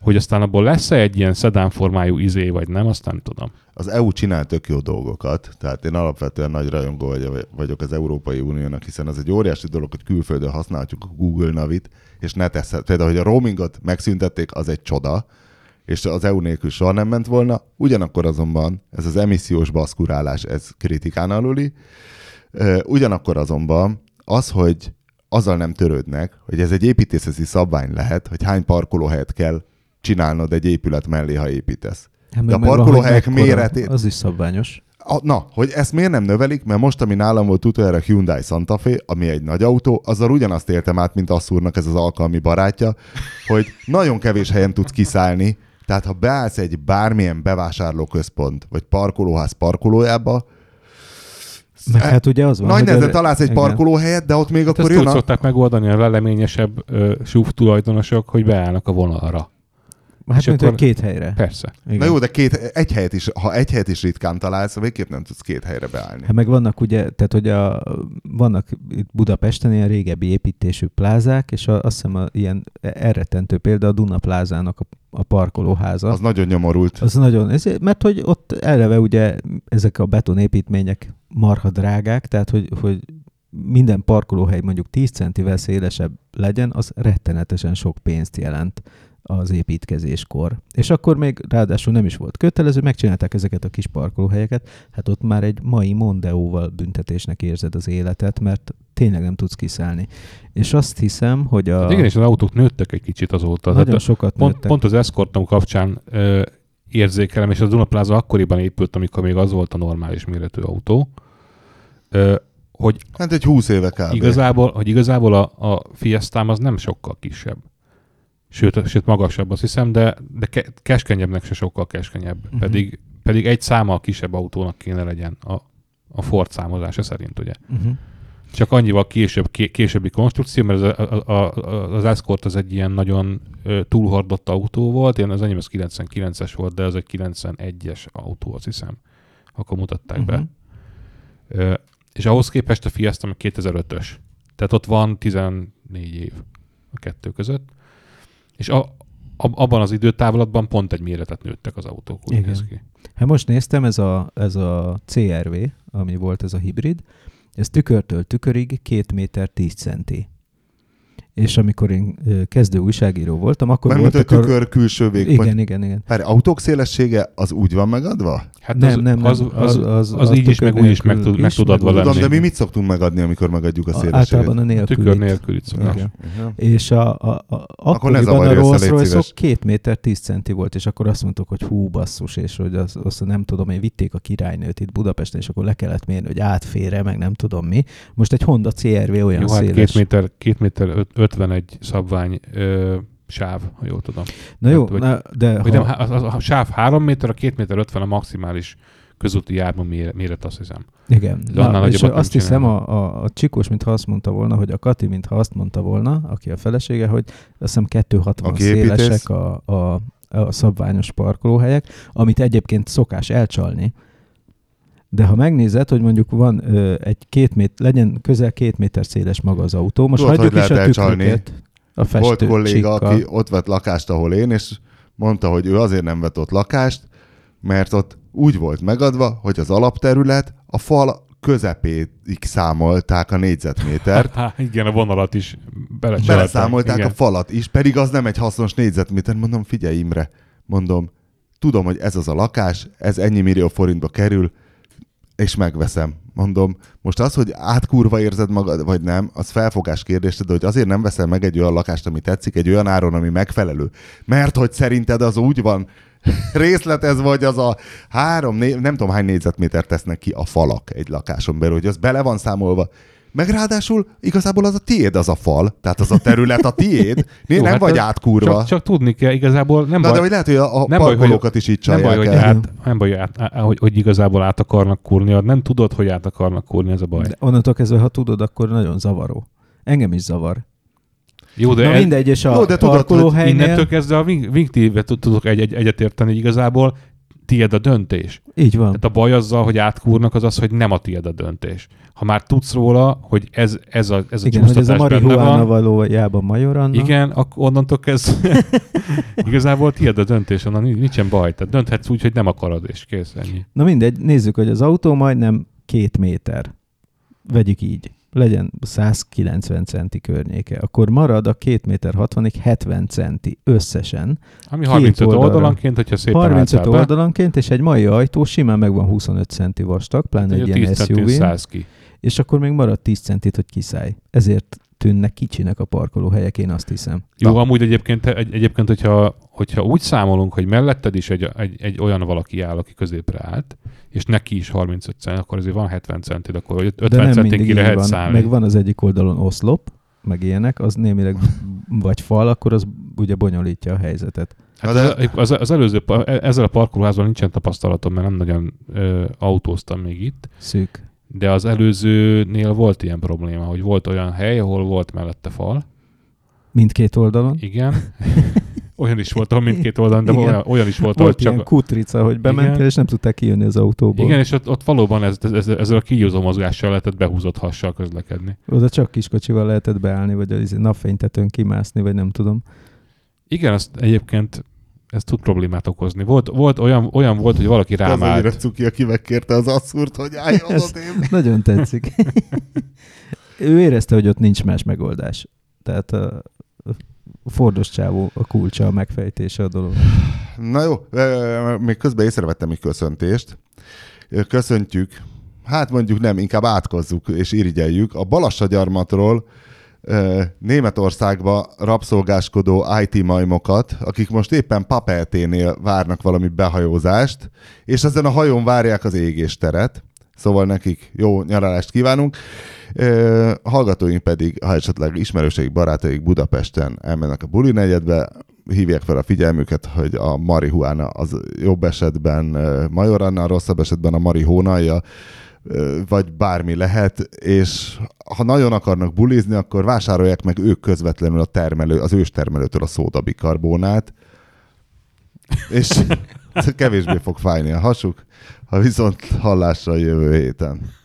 Hogy aztán abból lesz-e egy ilyen szedán formájú izé, vagy nem, azt nem tudom. Az EU csinál tök jó dolgokat, tehát én alapvetően nagy rajongó vagy- vagyok az Európai Uniónak, hiszen az egy óriási dolog, hogy külföldön használhatjuk a Google Navit, és ne teszed. Például, hogy a roamingot megszüntették, az egy csoda, és az EU nélkül soha nem ment volna. Ugyanakkor azonban ez az emissziós baszkurálás, ez kritikán aluli. Ugyanakkor azonban az, hogy azzal nem törődnek, hogy ez egy építészeti szabvány lehet, hogy hány parkolóhelyet kell csinálnod egy épület mellé, ha építesz. Hát De a parkolóhelyek méretét- Az is szabványos. A, na, hogy ezt miért nem növelik, mert most, ami nálam volt utoljára Hyundai Santa Fe, ami egy nagy autó, azzal ugyanazt éltem át, mint Asszúrnak ez az alkalmi barátja, hogy nagyon kevés helyen tudsz kiszállni, tehát ha beállsz egy bármilyen bevásárlóközpont, vagy parkolóház parkolójába, Meg hát ugye az van, nagy nehezen találsz egy igen. parkolóhelyet, de ott még Hát akkor ezt jön úgy a... szokták megoldani a leleményesebb ö, tulajdonosok, hogy beállnak a vonalra. Hát És mint akkor- két helyre. Persze. Igen. Na jó, de két, egy helyet is, ha egy helyet is ritkán találsz, végképp nem tudsz két helyre beállni. Hát meg vannak ugye, tehát hogy a, vannak itt Budapesten ilyen régebbi építésű plázák, és a, azt hiszem a, ilyen elrettentő példa a Duna plázának a, a parkolóháza. Az nagyon nyomorult. Az nagyon, ez, mert hogy ott eleve ugye ezek a betonépítmények marha drágák, tehát hogy, hogy minden parkolóhely mondjuk 10 centivel szélesebb legyen, az rettenetesen sok pénzt jelent az építkezéskor. És akkor még ráadásul nem is volt kötelező, megcsinálták ezeket a kis parkolóhelyeket, hát ott már egy mai Mondeóval büntetésnek érzed az életet, mert tényleg nem tudsz kiszállni. És azt hiszem, hogy a... Hát igen, és az autók nőttek egy kicsit azóta. nagyon Tehát sokat pont, nőttek. pont az Escortom kapcsán ö, érzékelem, és az Duna Plaza akkoriban épült, amikor még az volt a normális méretű autó, ö, hogy Hát egy húsz éve kb. igazából, hogy igazából a, a Fiestám az nem sokkal kisebb. Sőt, sőt magasabb, azt hiszem, de, de ke- keskenyebbnek se sokkal keskenyebb. Mhm. Uh-huh. Pedig, pedig egy számmal kisebb autónak kéne legyen a, a Ford számozása szerint, ugye. Uh-huh. Csak annyival később, ké, későbbi konstrukció, mert az, a, a, a, az Escort az egy ilyen nagyon túlhordott autó volt, én az enyém az 99-es volt, de az egy 91-es autó, azt hiszem. Akkor mutatták uh-huh. Be. Ö, és ahhoz képest a Fiesta meg 2005-ös. Tehát ott van 14 év a kettő között. És a, abban az időtávlatban pont egy méretet nőttek az autók, úgy Igen. néz ki. Hát most néztem, ez a, ez a CRV, ami volt ez a hibrid, ez tükörtől tükörig 2 méter 10 centi. És amikor én kezdő újságíró voltam, akkor Mert mint a voltak tükör külső vég. Igen, igen, igen. Várj, autók szélessége az úgy van megadva? Hát Nem, az, nem, nem. az, az, Az- az, az- a így is, meg úgy is meg, tud, meg tud adva tudom, Tudom, lenni. de mi mit szoktunk megadni, amikor megadjuk a A, szélességet? általában a A tükör nélkülit. nélkül itt szokás. És a, a, a, akkoriban a Rolls royce. 2 méter 10 centi volt, és akkor azt mondtuk, hogy hú, basszus, és hogy az, azt nem tudom, én vitték a királynőt itt Budapesten, és akkor le kellett mérni, hogy átfére, meg nem tudom mi. Most egy Honda CRV olyan Jó, hát széles. két méter, két méter öt- 51 szabvány ö, sáv, ha jól tudom. Na jó, Hát, vagy- na, de Vagy nem, ha, a, a, a sáv 3 méter, a 2 méter 50 a maximális közúti jármű méret, azt hiszem. igen. de Na, és nem azt hiszem, csinálnak. a, a, a Csikós, mintha azt mondta volna, hogy a Kati, mintha azt mondta volna, aki a felesége, hogy azt hiszem 260 Aki építész. szélesek a, a, a szabványos parkolóhelyek, amit egyébként szokás elcsalni. De ha megnézed, hogy mondjuk van ö, egy két mét, legyen közel két méter széles maga az autó, most Tudod, hagyjuk hogy is a tükröket, a festő Volt kolléga, csíkkal. aki ott vett lakást, ahol én, és mondta, hogy ő azért nem vett ott lakást, mert ott úgy volt megadva, hogy az alapterület a fal közepéig számolták a négyzetmétert, Há, igen, a vonalat is beleszámolták igen. a falat is, pedig az nem egy hasznos négyzetméter. Mondom, figyelj Imre, mondom, tudom, hogy ez az a lakás, ez ennyi millió forintba kerül, és megveszem. Mondom, most az, hogy átkurva érzed magad, vagy nem, az felfogás kérdése, de hogy azért nem veszel meg egy olyan lakást, ami tetszik, egy olyan áron, ami megfelelő. Mert hogy szerinted az úgy van részletez, vagy az a három, né- nem tudom hány négyzetméter tesznek ki a falak egy lakáson belül, hogy az bele van számolva. Meg ráadásul igazából az a tiéd az a fal, tehát az a terület a tiéd, Né, Jó, nem hát vagy átkurva. Csak, csak tudni kell, igazából nem Na baj, de hogy lehet, hogy a, a nem baj, hogy- parkolókat is így nem csalják baj, hogy, el. át, nem baj, hogy, át, á- hogy, hogy igazából át akarnak kurni, nem tudod, hogy át akarnak kurni, ez a baj. De onnantól kezdve, ha tudod, akkor nagyon zavaró. Engem is zavar. Jó, de Na mindegy, és a Jó, de tudod, hogy parkolóhelynél... innentől kezdve a tud- tudok egy, egy, egyetérteni, hogy igazából tied a döntés. Így van. Tehát a baj azzal, hogy átkúrnak, az az, hogy nem a tied a döntés. Ha már tudsz róla, hogy ez, ez a, ez a Igen, hogy ez a van, valójában Majoranna. igen, akkor onnantól kezdve igazából tied a döntés, onnan nincsen baj. Tehát dönthetsz úgy, hogy nem akarod, és kész, ennyi. Na mindegy, nézzük, hogy az autó majdnem két méter. Vegyük így. Legyen 190 centi környéke. Akkor marad a 2 méter 60-ig 70 centi összesen. Ami Két 35 oldalra. oldalanként, hogyha szépen 35 átszáll be, oldalanként, és egy mai ajtó simán megvan 25 centi vastag, pláne egy egy ilyen 10 centin SUV, és akkor még marad 10 centit, hogy kiszállj. Ezért tűnnek kicsinek a parkolóhelyek, én azt hiszem. Jó, Na. amúgy egyébként, egy, egyébként hogyha, hogyha úgy számolunk, hogy melletted is egy, egy, egy olyan valaki áll, aki középre állt, és neki is 35 cent, akkor azért van 70 centid, akkor 50 centig lehet van. szállni. Meg van az egyik oldalon oszlop, meg ilyenek, az némileg vagy fal, akkor az ugye bonyolítja a helyzetet. Hát de- az, az, előző, ezzel a parkolóházban nincsen tapasztalatom, mert nem nagyon ö, autóztam még itt, Szűk. De az előzőnél volt ilyen probléma, hogy volt olyan hely, ahol volt mellette fal, Mindkét oldalon. igen, olyan is volt, ahol mindkét oldalon, de Igen. olyan, olyan is volt, Volt ilyen csak... kutrica, hogy bementél, Igen. és nem tudták kijönni az autóból. Igen, és ott, ott valóban ez, ez, ezzel a kígyózó mozgással lehetett behúzott hassal közlekedni. Oda csak kiskocsival lehetett beállni, vagy a napfénytetőn kimászni, vagy nem tudom. Igen, azt egyébként ez tud problémát okozni. Volt, volt olyan, olyan volt, hogy valaki Az rám annyira állt. cuki, aki megkérte az asszúrt, hogy álljon Ez- odébb. Nagyon tetszik. ő érezte, hogy ott nincs más megoldás. Tehát a Fordos csávó a kulcsa, a megfejtése a dolog. Na jó, még közben észrevettem egy köszöntést. Köszöntjük, hát mondjuk nem, inkább átkozzuk és irigyeljük. A Balassagyarmatról Németországba rabszolgáskodó IT majmokat, akik most éppen Papelténél várnak valami behajózást, és ezen a hajón várják az égésteret. Szóval nekik jó nyaralást kívánunk. Ö, hallgatóink pedig, ha esetleg ismerőseik, barátaik Budapesten elmennek a buli negyedbe, hívják fel a figyelmüket, hogy a marihuána az jobb esetben ö, majoranna, rosszabb esetben a marihónalja, ö, vagy bármi lehet, és ha nagyon akarnak bulizni, akkor vásárolják meg ők közvetlenül a termelő, az őstermelőtől a szódabikarbónát, és kevésbé fog fájni a hasuk, ha viszont hallásra jövő héten.